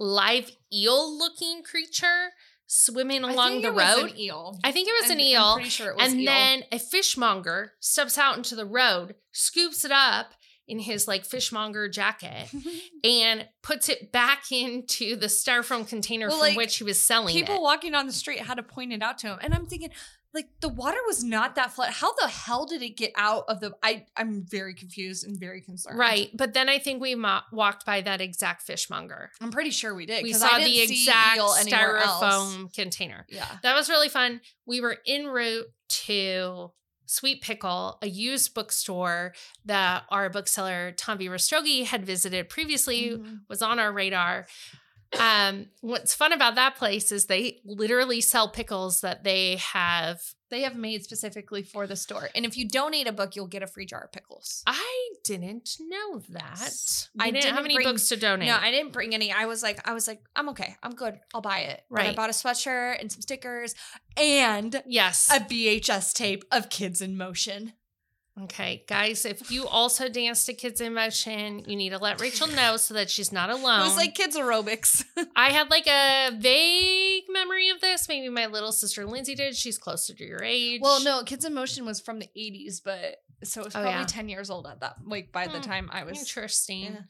live eel looking creature swimming along the road. eel. I think it was I'm- an I'm eel. pretty sure it was and eel. then a fishmonger steps out into the road, scoops it up, in his like fishmonger jacket and puts it back into the styrofoam container Well, from like, which he was selling People it. walking on the street had to point it out to him, and I'm thinking, like, the water was not that flood. How the hell did it get out of the? I I'm very confused and very concerned. Right. But then I think we mo- walked by that exact fishmonger. I'm pretty sure we did. We saw the exact else. styrofoam container. Yeah. That was really fun. We were en route to Sweet Pickle, a used bookstore that our bookseller Tomby Rostrogi had visited previously, Mhm. was on our radar. Um, what's fun about that place is they literally sell pickles that they have. They have made specifically for the store, and if you donate a book, you'll get a free jar of pickles. I didn't know that. We I didn't, have didn't any bring- books to donate. No, I didn't bring any. I was like, I was like, I'm okay. I'm good. I'll buy it. But I bought a sweatshirt and some stickers and yes. a VHS tape of Kids in Motion. Okay, guys, if you also dance to Kids in Motion, you need to let Rachel know so that she's not alone. It was like kids aerobics. I had like a vague memory of this. Maybe my little sister Lindsay did. She's closer to your age. well, no, Kids in Motion was from the 80s, but so it was Oh, probably yeah. 10 years old at that. Like by the Hmm, time I was Interesting. yeah.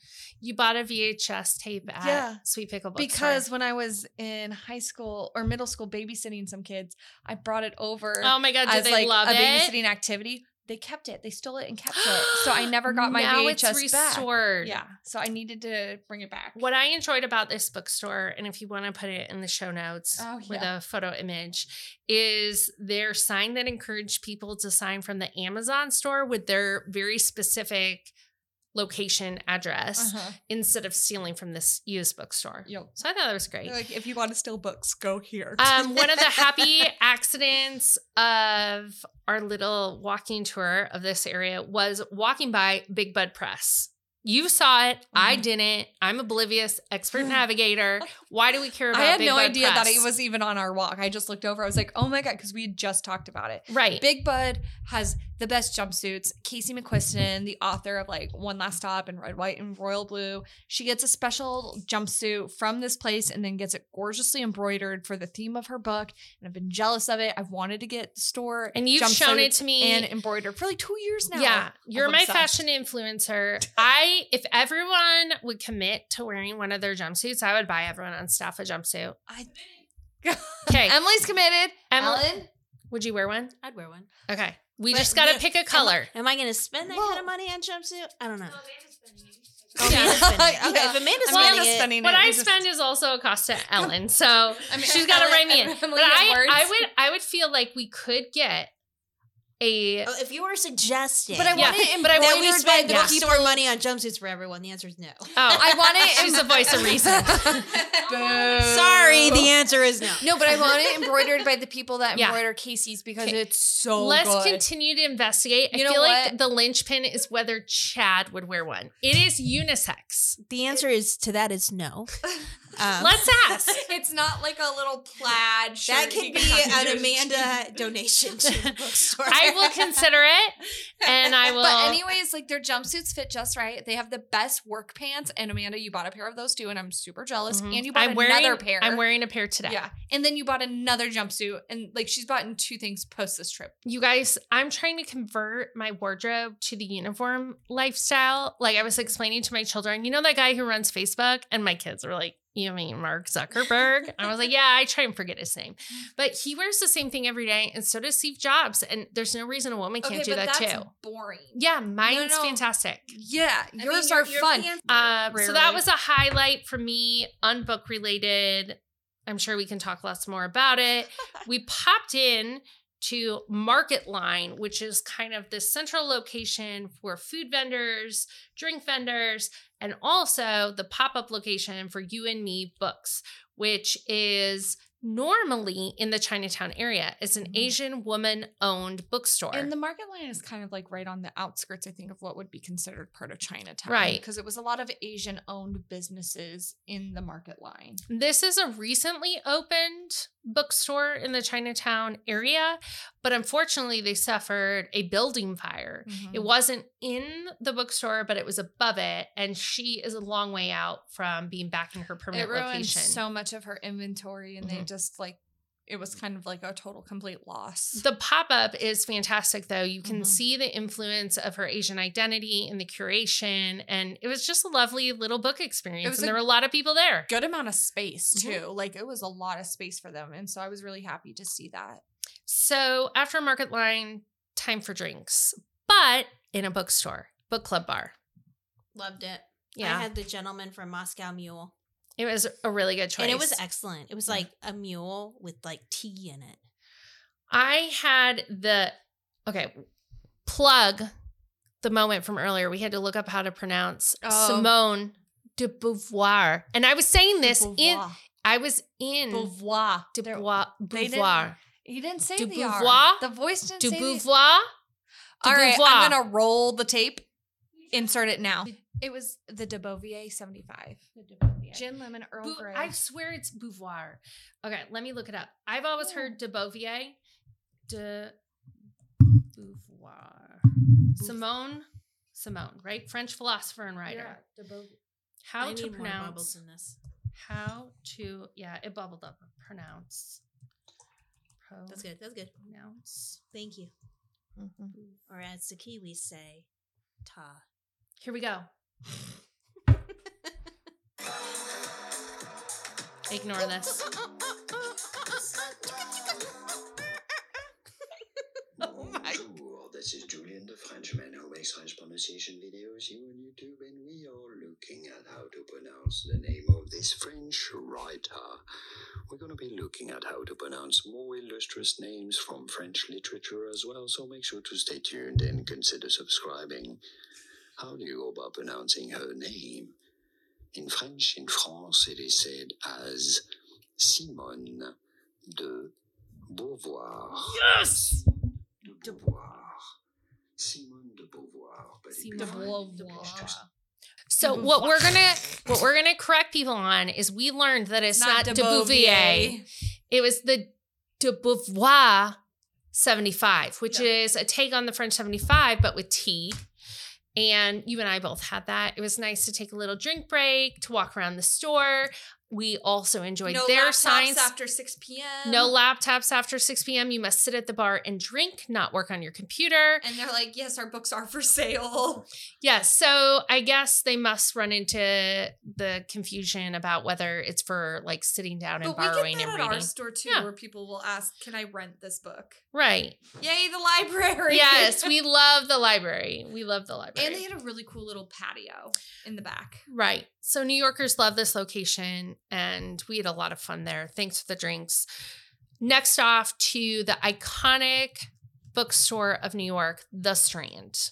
You bought a VHS tape at Yeah. Sweet Pickle Bookstore. because when I was in high school or middle school babysitting some kids, I brought it over oh my god, did as they like love a it? babysitting activity. They kept it. They stole it and kept it. So I never got my now VHS it's back. restored. Yeah. So I needed to bring it back. What I enjoyed about this bookstore, and if you want to put it in the show notes Oh, with a photo image, is their sign that encouraged people to sign from the Amazon store with their very specific location address Uh-huh. instead of stealing from this used bookstore. Yep. So I thought that was great. Like if you want to steal books, go here. Um, one of the happy accidents of our little walking tour of this area was walking by Big Bud Press. You saw it. I Mhm. didn't. I'm oblivious, expert navigator. Why do we care about I had Big no Bud idea that it was even on our walk. I just looked over. I was like, oh my God, because we had just talked about it. right. Big Bud has the best jumpsuits. Casey McQuiston, the author of like One Last Stop and Red, White, and Royal Blue, she gets a special jumpsuit from this place and then gets it gorgeously embroidered for the theme of her book. And I've been jealous of it. I've wanted to get the store and you've shown it to me and embroidered for like two years now. Yeah, you're I'm my obsessed. fashion influencer. I, if everyone would commit to wearing one of their jumpsuits, I would buy everyone on staff a jumpsuit. I, Okay, Emily's committed. Emily- Ellyn, would you wear one? I'd wear one. Okay, we But just got to pick a color. Am I, going to spend that Well- kind of money on jumpsuit? I don't know. Oh, Amanda's yeah. spending it. Okay, Yeah. if Amanda's Well, spending it, spending What. I We just- spend is also a cost to Ellyn, so I mean, she's got to Ellyn- rein me in. But I. I would, I would feel like we could get a. Oh, if you were suggesting But I Yeah, want it but I that embroidered we by spend the bookstore people. money on jumpsuits for everyone, the answer is no. Oh, I want it. She's the voice of reason. Sorry, the answer is no. No, but I want it embroidered by the people that Yeah. embroider Casey's because Okay. it's so Let's good. continue to investigate. I You know feel like the linchpin is whether Chad would wear one. It is unisex. The answer is to that is no. Um, Let's ask. it's not like a little plaid shirt. that he can be an his Amanda donation to the bookstore. I will consider it, and I will. But anyways, like their jumpsuits fit just right. They have the best work pants, and Amanda, you bought a pair of those too, and I'm super jealous. Mhm. And you bought I'm another wearing, pair. I'm wearing a pair today. Yeah, and then you bought another jumpsuit, and like she's bought in two things post this trip. You guys, I'm trying to convert my wardrobe to the uniform lifestyle. Like I was explaining to my children, you know that guy who runs Facebook, and my kids were like, "You mean Mark Zuckerberg?" I was like, "Yeah, I try and forget his name, but he wears the same thing every day, and so does Steve Jobs, and there's no reason a woman can't do that too." boring. Yeah, mine's no. fantastic. Yeah, I mean, yours your- are your fun. Uh, so that was a highlight for me, unbook related. I'm sure we can talk lots more about it. we popped in to Market Line, which is kind of the central location for food vendors, drink vendors, and also the pop up location for Yu and Me books, which is normally in the Chinatown area. It's an Mhm. Asian woman owned bookstore. And the market line is kind of like right on the outskirts, I think, of what would be considered part of Chinatown. Right. Because it was a lot of Asian owned businesses in the market line. This is a recently opened bookstore in the Chinatown area, but unfortunately, they suffered a building fire. Mm-hmm. It wasn't in the bookstore, but it was above it, and she is a long way out from being back in her permanent It ruined location. so much of her inventory and they Mhm. just like it was kind of like a total complete loss. The pop up is fantastic, though. You can Mhm. see the influence of her Asian identity in the curation, and it was just a lovely little book experience. was And there were a lot of people there. Good amount of space Mhm. too. Like it was a lot of space for them, and so I was really happy to see that. So after Market Line, time for drinks, but in a bookstore, book club bar. Loved it. Yeah, I had the gentleman from Moscow Mule. It was a really good choice. And it was excellent. It was like a mule with like tea in it. I had the okay plug the moment from earlier. We had to look up how to pronounce Oh. Simone de Beauvoir, and I was saying this in I was in Beauvoir. de There- Beauvoir. didn't- Beauvoir. He didn't say the R. Beauvoir? The voice didn't De say Beauvoir. de All right, Beauvoir. I'm gonna roll the tape. Insert it now. It was the De Beauvier 75. Gin, lemon, Earl Grey. I swear it's Beauvoir. Okay, let me look it up. I've always heard de Beauvier. De Beauvoir. Simone. Simone, right? French philosopher and writer. How I to pronounce bubbles in this. how to yeah, it bubbled up. Pronounce. Pro- That's good. That's good. Pronounce. Thank you. Mhm. Or as the Kiwis say, ta. Here we go. Ignore this. oh my Bonjour, this is Julian, the Frenchman who makes French pronunciation videos here on YouTube, and we are looking at how to pronounce the name of this French writer. We're going to be looking at how to pronounce more illustrious names from French literature as well, so make sure to stay tuned and consider subscribing. How do you go about pronouncing her name? In French, in France, it is said as Simone de Beauvoir. Yes. de Beauvoir. Simone de Beauvoir. But Simone de Beauvoir. So De what we're gonna what we're gonna correct people on is we learned that it's not, Not de de Bouvier. Beauvier. It was the de Beauvoir 75, which Yeah. is a take on the French 75, but with tea. And you and I both had that. It was nice to take a little drink break, to walk around the store. We also enjoyed their science. no their laptops signs. after 6 p.m. no laptops after 6 p.m. You must sit at the bar and drink, not work on your computer. And they're like, yes, our books are for sale. Yes. So I guess they must run into the confusion about whether it's for like sitting down and But we borrowing get that and at reading. our store too, Yeah. where people will ask, "Can I rent this book?" Right. Yay, the library! yes. We love the library. We love the library. and they had a really cool little patio in the back. right. So New Yorkers love this location and we had a lot of fun there. Thanks for the drinks. Next off to the iconic bookstore of New York, The Strand.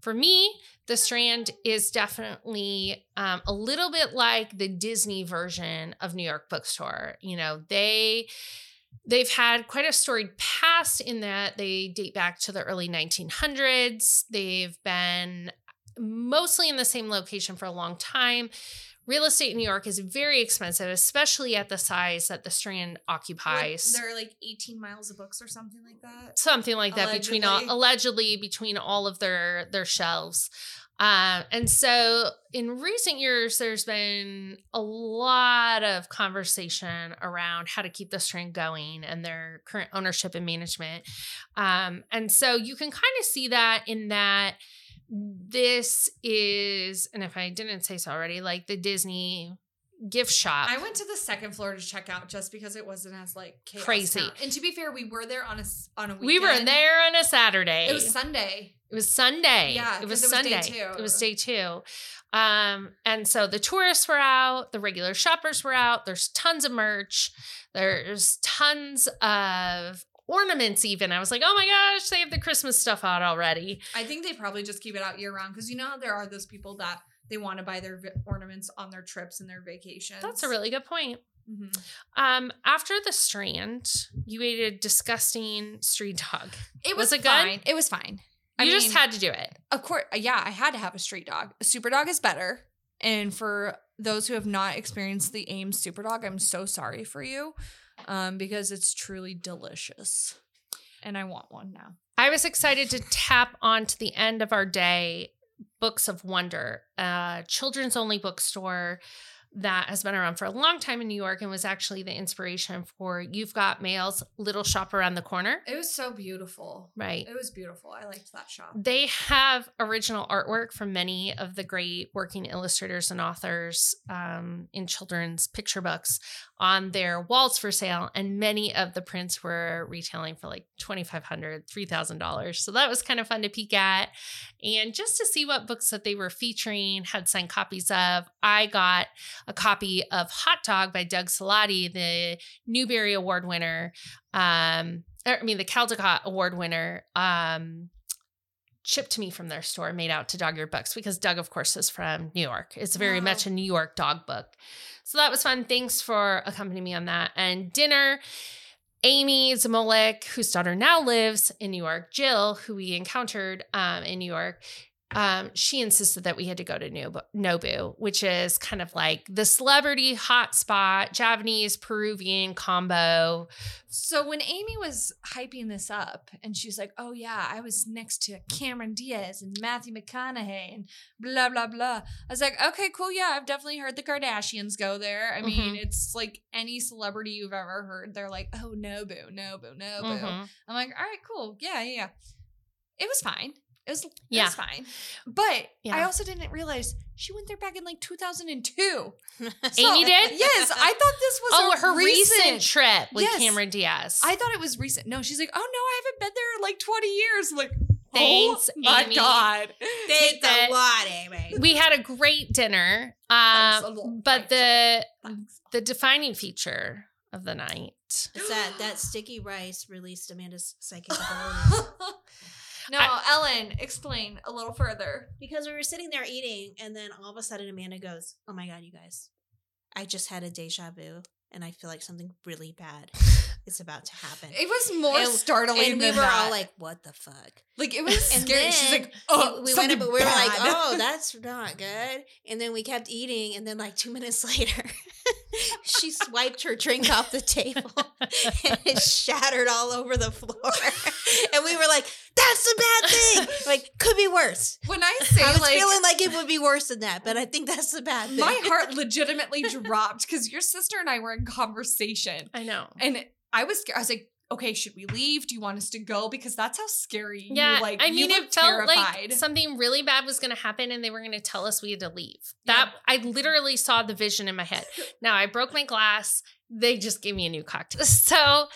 For me, The Strand is definitely um, a little bit like the Disney version of New York Bookstore. You know, they they've had quite a storied past in that they date back to the early 1900s. They've been mostly in the same location for a long time. Real estate in New York is very expensive, especially at the size that the Strand occupies. What, they're like 18 miles of books or something like that. something like that between all Allegedly. allegedly between all of their their shelves uh, and so in recent years there's been a lot of conversation around how to keep the Strand going and their current ownership and management um, and so you can kind of see that in that this is and if i didn't say so already like the disney gift shop I went to the second floor to check out just because it wasn't as like Crazy. town. And to be fair, we were there on a on a weekend. we were there on a saturday It was Sunday. It was Sunday. Yeah, it was it was day Sunday. two. It was day two. Um, and so the tourists were out, the regular shoppers were out. There's tons of merch. There's tons of ornaments. Even I was like, oh my gosh, they have the Christmas stuff out already. I think they probably just keep it out year round because you know how there are those people that they want to buy their vi- ornaments on their trips and their vacations. That's a really good point. Mhm. Um, after the Strand, you ate a disgusting street dog. It Was was, it good? fine. It was fine. You I just mean, had to do it. of course, yeah, I had to have a street dog. A super dog is better. And for those who have not experienced the Ames super dog, I'm so sorry for you um, because it's truly delicious. And I want one now. I was excited to tap onto the end of our day Books of Wonder, a children's only bookstore that has been around for a long time in New York and was actually the inspiration for You've Got Mail's Little Shop Around the Corner. It was so beautiful. Right. It was beautiful. I liked that shop. They have original artwork from many of the great working illustrators and authors um, in children's picture books on their walls for sale. And many of the prints were retailing for like $2,500, $3,000. So that was kind of fun to peek at. And just to see what books that they were featuring, had signed copies of. I got a copy of Hot Dog by Doug Salati, the Newbery Award winner. Um, or, I mean, the Caldecott Award winner. Um, shipped to me from their store, made out to Dog Eared Books because Doug, of course, is from New York. It's very Wow. much a New York dog book. So that was fun. Thanks for accompanying me on that. And dinner, Amy Zamolik, whose daughter now lives in New York, Jill, who we encountered um, in New York, um, she insisted that we had to go to Nobu, which is kind of like the celebrity hotspot, Japanese Peruvian combo. So when Amy was hyping this up and she's like, oh yeah, I was next to Cameron Diaz and Matthew McConaughey and blah, blah, blah. I was like, okay, cool. Yeah, I've definitely heard the Kardashians go there. I mean, Mhm. it's like any celebrity you've ever heard. They're like, oh, Nobu, Nobu, Nobu. Mhm. I'm like, all right, cool. Yeah, yeah, yeah. It was fine. It was, it Yeah. was fine. But I also didn't realize she went there back in like 2002. Amy did? Yes, I thought this was Oh, a her recent, recent trip with Yes. Cameron Diaz. I thought it was recent. No, she's like, oh no, I haven't been there in like 20 years. I'm like, Thanks, oh my Amy. God. Thanks that. a lot, Amy. we had a great dinner. Thanks a Um, but Thanks the Thanks. the defining feature of the night. It's that that sticky rice released Amanda's psychic abilities. No, I- Ellyn, explain a little further. because we were sitting there eating, and then all of a sudden Amanda goes, "Oh my god, you guys! I just had a deja vu, and I feel like something really bad is about to happen." It was more startling and we were that. all like, "What the fuck?" like it was And scary. She's like, oh, we, we went up, but we were like, "Oh, that's not good." And then we kept eating, and then like two minutes later, she swiped her drink off the table, and it shattered all over the floor. and we were like, "That's a bad thing. Like, could be worse." when I say I was like, feeling like it would be worse than that, but I think that's the bad thing. my heart legitimately dropped because your sister and I were in conversation, I know. and I was scared. I was like, okay, should we leave? Do you want us to go? Because that's how scary. Yeah, you, like I mean, it felt terrified. like something really bad was going to happen, and they were going to tell us we had to leave. That I literally saw the vision in my head. Now I broke my glass. They just gave me a new cocktail. So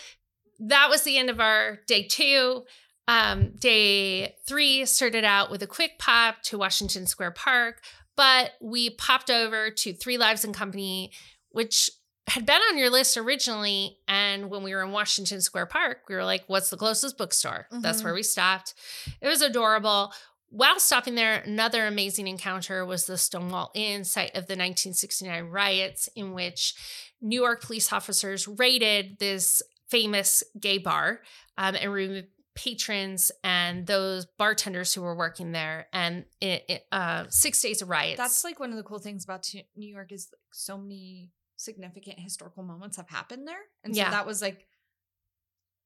that was the end of our day two. Um, day three started out with a quick pop to Washington Square Park, but we popped over to Three Lives and Company, which had been on your list originally. And when we were in Washington Square Park, we were like, what's the closest bookstore? That's Mhm. where we stopped. It was adorable. While stopping there, another amazing encounter was the Stonewall Inn, site of the 1969 riots, in which New York police officers raided this famous gay bar um, and removed patrons and those bartenders who were working there. And it, it, uh, six days of riots. That's like one of the cool things about New York is like so many significant historical moments have happened there, and so Yeah. that was like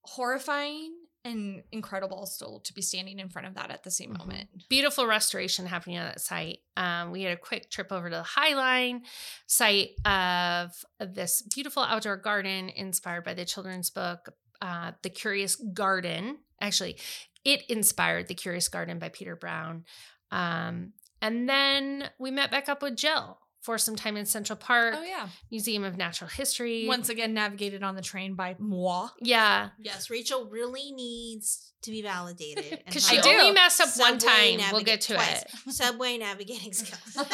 horrifying and incredible still to be standing in front of that at the same Mhm. moment. beautiful restoration happening on that site. Um, we had a quick trip over to the High Line site of this beautiful outdoor garden inspired by the children's book, uh, The Curious Garden. Actually, it inspired The Curious Garden by Peter Brown. Um, and then we met back up with Jill for some time in Central oh, Park, Oh yeah, Museum of Natural History. once again navigated on the train by moi. yeah, yes, Rachel really needs to be validated because she I do. only messed up one Subway time. We'll get to twice. it. Subway navigating skills.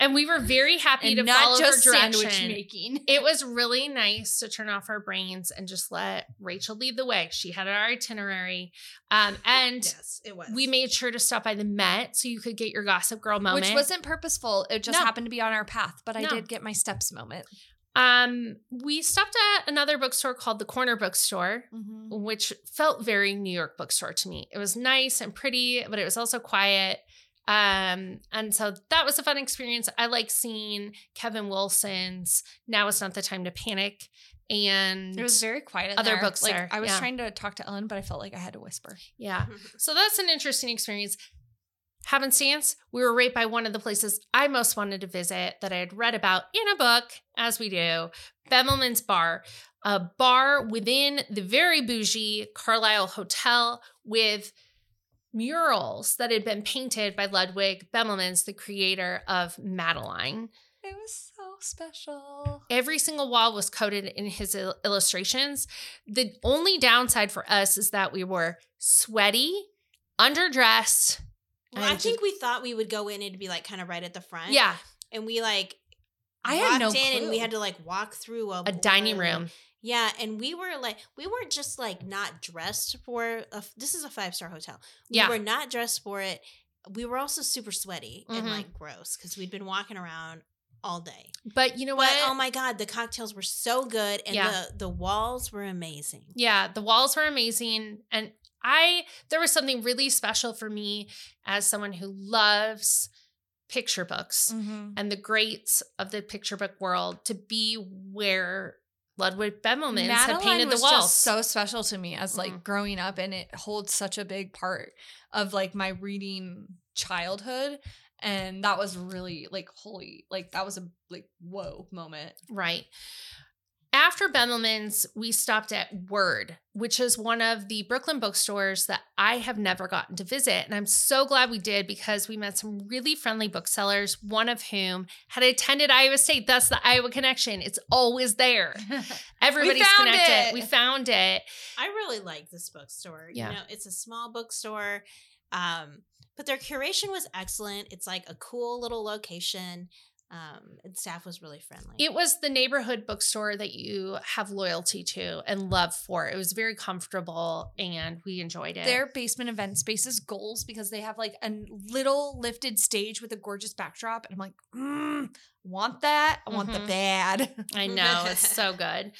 And we were very happy and to not follow just her direction. sandwich making. it was really nice to turn off our brains and just let Rachel lead the way. She had our itinerary. Um, and yes, it was. we made sure to stop by the Met so you could get your Gossip Girl moment. Which wasn't purposeful. It just No. happened to be on our path, but I No. did get my steps moment. Um, we stopped at another bookstore called the Corner Bookstore, Mm-hmm. which felt very New York bookstore to me. It was nice and pretty, but it was also quiet. Um, and so that was a fun experience. I like seeing Kevin Wilson's Now is Not the Time to Panic. And It was very quiet. Other there. books like, there, I was yeah. trying to talk to Ellyn, but I felt like I had to whisper. yeah. So that's an interesting experience. Happenstance, we were right by one of the places I most wanted to visit that I had read about in a book, as we do, Bemelman's Bar, a bar within the very bougie Carlyle Hotel with murals that had been painted by Ludwig Bemelmans, the creator of Madeline. It was so special. Every single wall was coated in his il- illustrations. The only downside for us is that we were sweaty, underdressed. Well, I and think we thought we would go in and be like kind of right at the front. Yeah, and we like I had no walked in and we had to like walk through a, a dining room. Yeah, and we were like, we weren't just like not dressed for. A, this is a five star hotel. We Yeah. were not dressed for it. We were also super sweaty and Mhm. like gross because we'd been walking around all day. But you know But what? oh my god, the cocktails were so good and Yeah. the the walls were amazing. Yeah, the walls were amazing. And I, there was something really special for me as someone who loves picture books Mhm. and the greats of the picture book world to be where Ludwig Bemelmans had painted the walls. just so special to me as like Mhm. growing up, and it holds such a big part of like my reading childhood. And that was really like holy, like that was a like whoa moment. Right. After Bemelman's, we stopped at Word, which is one of the Brooklyn bookstores that I have never gotten to visit. And I'm so glad we did because we met some really friendly booksellers, one of whom had attended Iowa State. That's the Iowa connection. It's always there. Everybody's found connected. it. We found it. I really like this bookstore. Yeah. You know, it's a small bookstore. Um, but their curation was excellent. It's like a cool little location. Um, and staff was really friendly. It was the neighborhood bookstore that you have loyalty to and love for. It was very comfortable and we enjoyed it. Their basement event space is goals because they have like a little lifted stage with a gorgeous backdrop. And I'm like, mm, want that? I want the Mhm. bad. I know it's so good.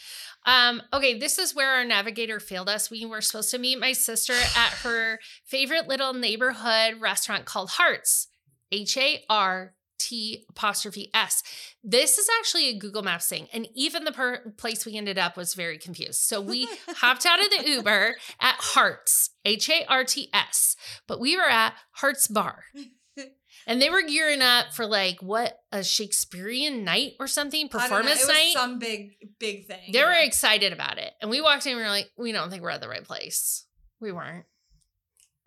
Um, okay, this is where our navigator failed us. We were supposed to meet my sister at her favorite little neighborhood restaurant called Hearts, H A R T apostrophe S. This is actually a Google Maps thing, and even the per- place we ended up was very confused. So we hopped out of the Uber at Hearts, H A R T S, but we were at Hearts Bar. And they were gearing up for like what a Shakespearean night or something performance night. some big, big thing. They were excited about it. And we walked in and we were like, we don't think we're at the right place. We weren't.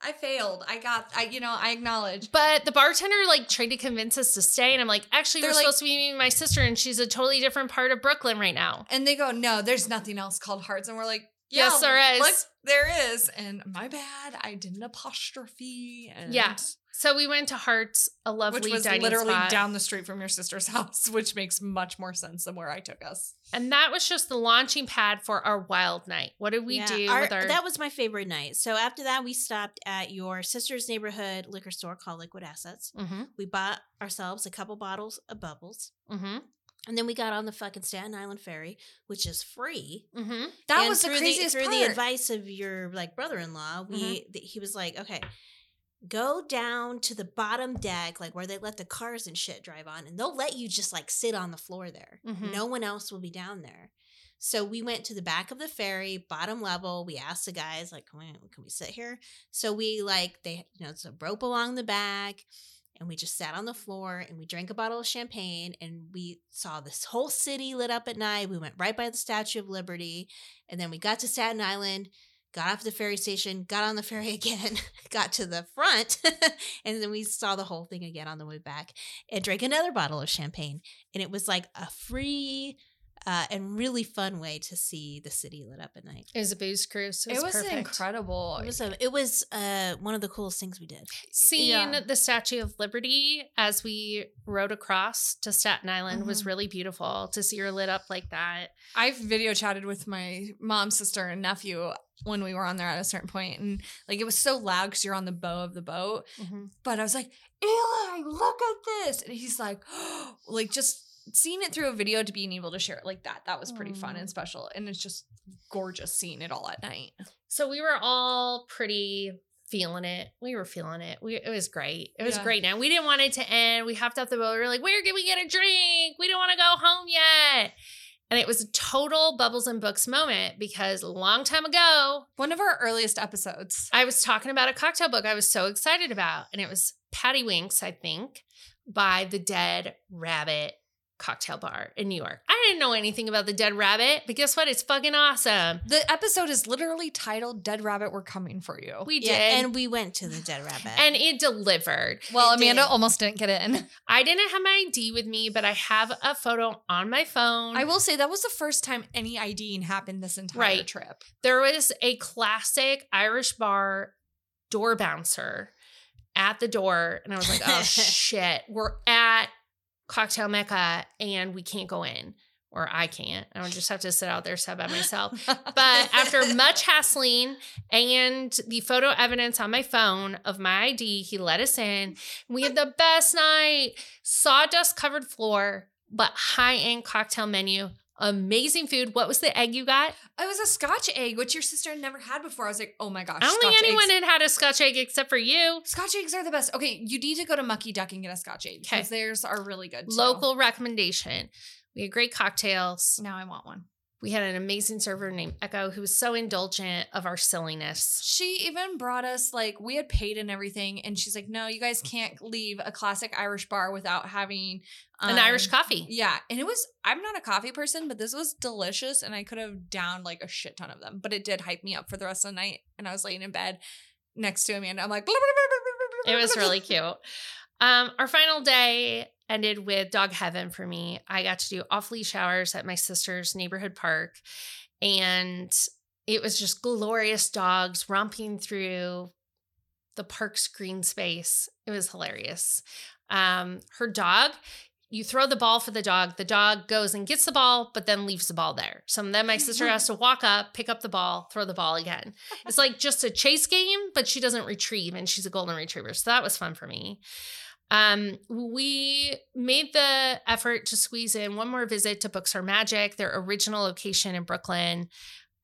I failed. I got. I you know I acknowledge. But the bartender like tried to convince us to stay. And I'm like, actually, They're we're like- supposed to be meeting my sister and she's a totally different part of Brooklyn right now. And they go, no, there's nothing else called hearts. And we're like, yeah, Yes, there is. Look, there is. And my bad, I did an apostrophe. And Yeah. So we went to Hearts, a lovely which was dining literally spot. down the street from your sister's house, which makes much more sense than where I took us. And that was just the launching pad for our wild night. What did we Yeah, do our- with our that was my favorite night. So after that, we stopped at your sister's neighborhood liquor store called Liquid Assets. Mm-hmm. We bought ourselves a couple bottles of bubbles. Mm-hmm. And then we got on the fucking Staten Island ferry, which is free. Mm-hmm. That And was the through craziest through part. the advice of your like brother-in-law we Mm-hmm. th- he was like okay go down to the bottom deck like where they let the cars and shit drive on and they'll let you just like sit on the floor there Mhm. no one else will be down there so we went to the back of the ferry bottom level we asked the guys like can we, can we sit here so we like they you know it's a rope along the back and we just sat on the floor and we drank a bottle of champagne and we saw this whole city lit up at night. We went right by the Statue of Liberty and then we got to Staten Island, got off the ferry station, got on the ferry again, got to the front, and then we saw the whole thing again on the way back and drank another bottle of champagne. And it was like a free uh, and really fun way to see the city lit up at night. It was a booze cruise. It It was, was incredible. It was a, it was uh, one of the coolest things we did. Seeing Yeah. the Statue of Liberty as we rode across to Staten Island was Mhm. really beautiful to see her lit up like that. I've video chatted with my mom, sister, and nephew when we were on there at a certain point, and like it was so loud because you're on the bow of the boat. But I was like, Eli, look at this, and he's like, like just seeing it through a video to being able to share it like that. That was pretty fun and mm. special, and it's just gorgeous seeing it all at night. So we were all pretty feeling it. We were feeling it. We it was great. It was Yeah. great. Now we didn't want it to end. We hopped off the boat. We were like, where can we get a drink? We don't want to go home yet. And it was a total bubbles and books moment because a long time ago, One of our earliest episodes. I was talking about a cocktail book I was so excited about. And it was Paddy Drinks, I think, by the Dead Rabbit Cocktail Bar in New York. I didn't know anything about the Dead Rabbit, but guess what? It's fucking awesome. The episode is literally titled Dead Rabbit, We're Coming for You. We Yeah, did. and we went to the Dead Rabbit. and it delivered. well, It Amanda did. almost didn't get in. I didn't have my ID with me, but I have a photo on my phone. I will say that was the first time any IDing happened this entire Right. trip. there was a classic Irish bar door bouncer at the door, and I was like, oh shit, we're at Cocktail Mecca and we can't go in. Or I can't. I would just have to sit out there side by myself. But after much hassling and the photo evidence on my phone of my ID, he let us in. We had the best night, sawdust covered floor, but high end cocktail menu, amazing food. What was the egg you got? It was a Scotch egg, which your sister had never had before. I was like, oh my gosh. I don't think anyone eggs. had had a Scotch egg except for you. Scotch eggs are the best. Okay, you need to go to Mucky Duck and get a Scotch egg because theirs are really good. Too. Local recommendation. We had great cocktails. Now I want one. We had an amazing server named Echo who was so indulgent of our silliness. She even brought us like we had paid and everything, and she's like, "No, you guys can't leave a classic Irish bar without having An Irish um, coffee. Yeah, and it was. I'm not a coffee person, but this was delicious, and I could have downed like a shit ton of them. But it did hype me up for the rest of the night, and I was laying in bed next to Amanda. I'm like, It was really cute. Um, our final day ended with dog heaven for me. I got to do off leash hours at my sister's neighborhood park, and it was just glorious dogs romping through the park's green space. It was hilarious. Um, her dog, you throw the ball for the dog, the dog goes and gets the ball, but then leaves the ball there. So then my sister has to walk up, pick up the ball, throw the ball again. It's like just a chase game, but she doesn't retrieve, and she's a golden retriever. So that was fun for me. Um, we made the effort to squeeze in one more visit to Books Are Magic, their original location in Brooklyn.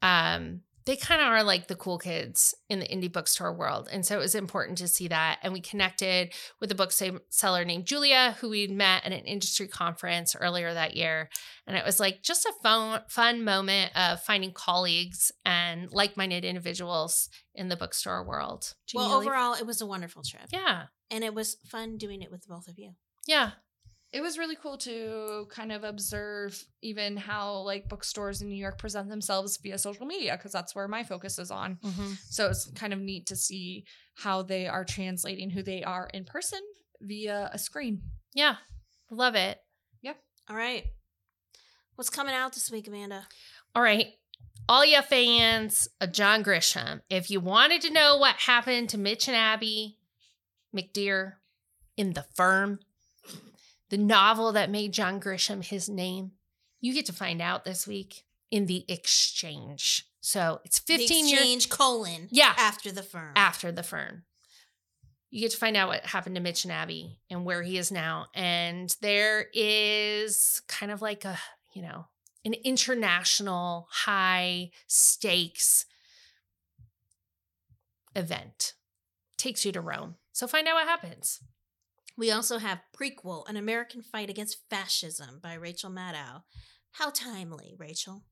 Um, they kind of are like the cool kids in the indie bookstore world. And so it was important to see that. And we connected with a bookseller named Julia, who we'd met at an industry conference earlier that year. And it was like just a fun, fun moment of finding colleagues and like minded individuals in the bookstore world. well, overall, it was a wonderful trip. yeah. And it was fun doing it with both of you. Yeah. it was really cool to kind of observe even how like bookstores in New York present themselves via social media because that's where my focus is on. Mm-hmm. So it's kind of neat to see how they are translating who they are in person via a screen. Yeah. Love it. Yep. All right. What's coming out this week, Amanda? All right. All you fans of John Grisham, if you wanted to know what happened to Mitch and Abby McDeere in The Firm, the novel that made John Grisham his name, you get to find out this week in The Exchange. So it's 15 the years exchange colon. Yeah. After the firm. after The Firm. You get to find out what happened to Mitch and Abby and where he is now. And there is kind of like a, you know, an international high stakes event. Takes you to Rome. So find out what happens. We also have prequel, an American fight against fascism by Rachel Maddow. How timely, Rachel.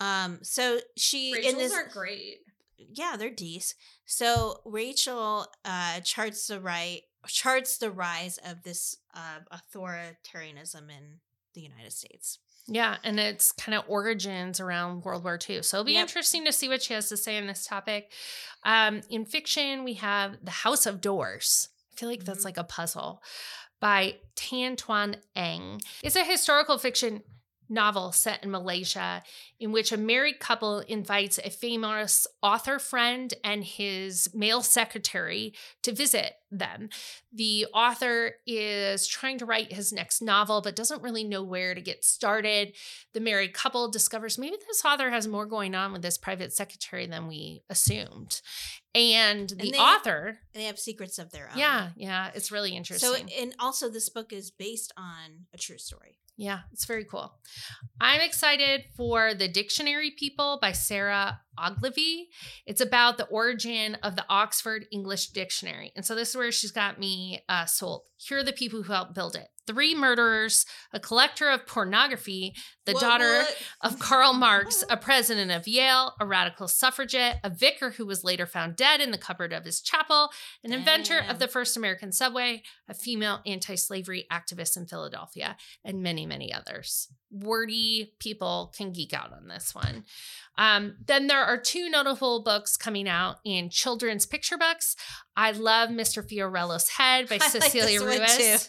Um, so she in this great. yeah, they're D's. So Rachel uh charts the right charts the rise of this uh, authoritarianism in the United States. Yeah, and it's kind of origins around World War II. So it'll be Yep. interesting to see what she has to say on this topic. Um, in fiction, we have The House of Doors. I feel like that's Mhm. like a puzzle by Tan Twan Eng. It's a historical fiction novel set in Malaysia in which a married couple invites a famous author friend and his male secretary to visit them. The author is trying to write his next novel but doesn't really know where to get started. The married couple discovers maybe this author has more going on with this private secretary than we assumed. And the they- author, They have secrets of their own. yeah, yeah, it's really interesting. So and also this book is based on a true story. Yeah, it's very cool. I'm excited for The Dictionary People by Sarah Ogilvie. It's about the origin of the Oxford English Dictionary. And so this is where she's got me uh, sold. Here are the people who helped build it three murderers, a collector of pornography, the What, daughter what? of Karl Marx, a president of Yale, a radical suffragette, a vicar who was later found dead in the cupboard of his chapel, an inventor of the first American subway, a female anti slavery activist in Philadelphia, and many, many others. Wordy people can geek out on this one. Um, then there are two notable books coming out in children's picture books. I love Mr. Fiorello's Head by I Cecilia one Ruiz.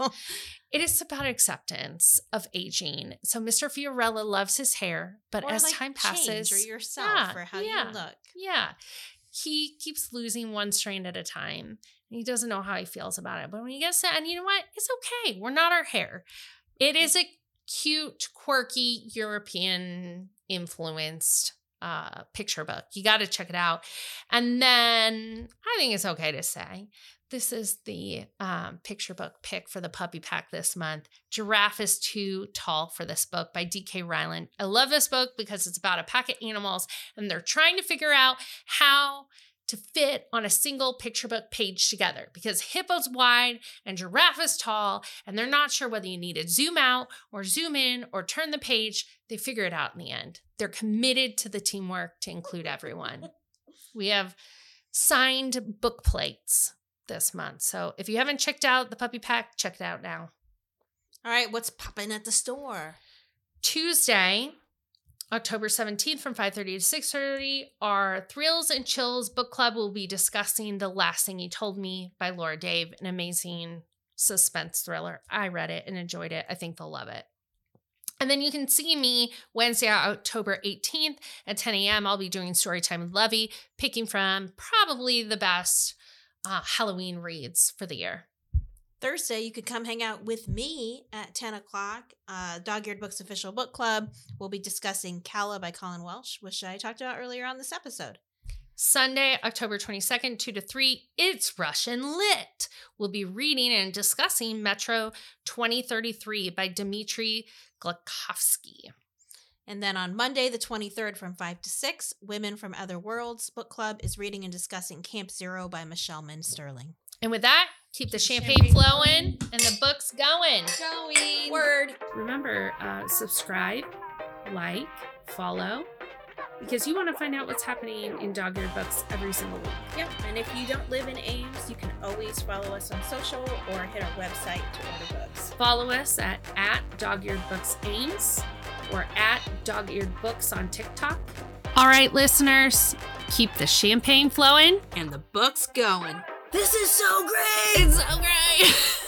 It is about acceptance of aging. So Mr. Fiorella loves his hair, but Or, as like, time passes, or yourself Yeah, or how yeah. you look. yeah, he keeps losing one strand at a time. And he doesn't know how he feels about it. But when he gets to, and you know what? It's okay. We're not our hair. It is a cute, quirky European influenced uh picture book. You got to check it out. And then I think it's okay to say this is the um, picture book pick for the puppy pack this month. Giraffe is Too Tall for this book by DK Ryland. I love this book because it's about a pack of animals and they're trying to figure out how to fit on a single picture book page together because hippo's wide and giraffe is tall and they're not sure whether you need to zoom out or zoom in or turn the page. They figure it out in the end. They're committed to the teamwork to include everyone. We have signed book plates this month. So if you haven't checked out the puppy pack, check it out now. All right, what's popping at the store? Tuesday, October 17th from 5:30 to 6:30, our Thrills and Chills book club will be discussing The Last Thing He Told Me by Laura Dave, an amazing suspense thriller. I read it and enjoyed it. I think they'll love it. And then you can see me Wednesday, October 18th at 10 a.m. I'll be doing Storytime with Lovey, picking from probably the best uh, Halloween reads for the year. Thursday, you could come hang out with me at 10 o'clock. Uh, Dog Eared Books Official Book Club. We'll be discussing Kala by Colin Walsh, which I talked about earlier on this episode. Sunday, October 22nd, 2 to 3, it's Russian Lit. We'll be reading and discussing Metro 2033 by Dmitry Glukhovsky. And then on Monday, the 23rd, from 5 to 6, Women from Other Worlds Book Club is reading and discussing Camp Zero by Michelle Min Sterling. And with that, keep the champagne, Champagne flowing and the books going. Going. Word. Remember, uh, subscribe, like, follow, because you want to find out what's happening in Dog Eared Books every single week. Yep. And if you don't live in Ames, you can always follow us on social or hit our website to order books. Follow us at, at Dog Eared Books Ames or at Dog Eared Books on TikTok. All right, listeners, keep the champagne flowing. And the books going. This is so great. It's so great.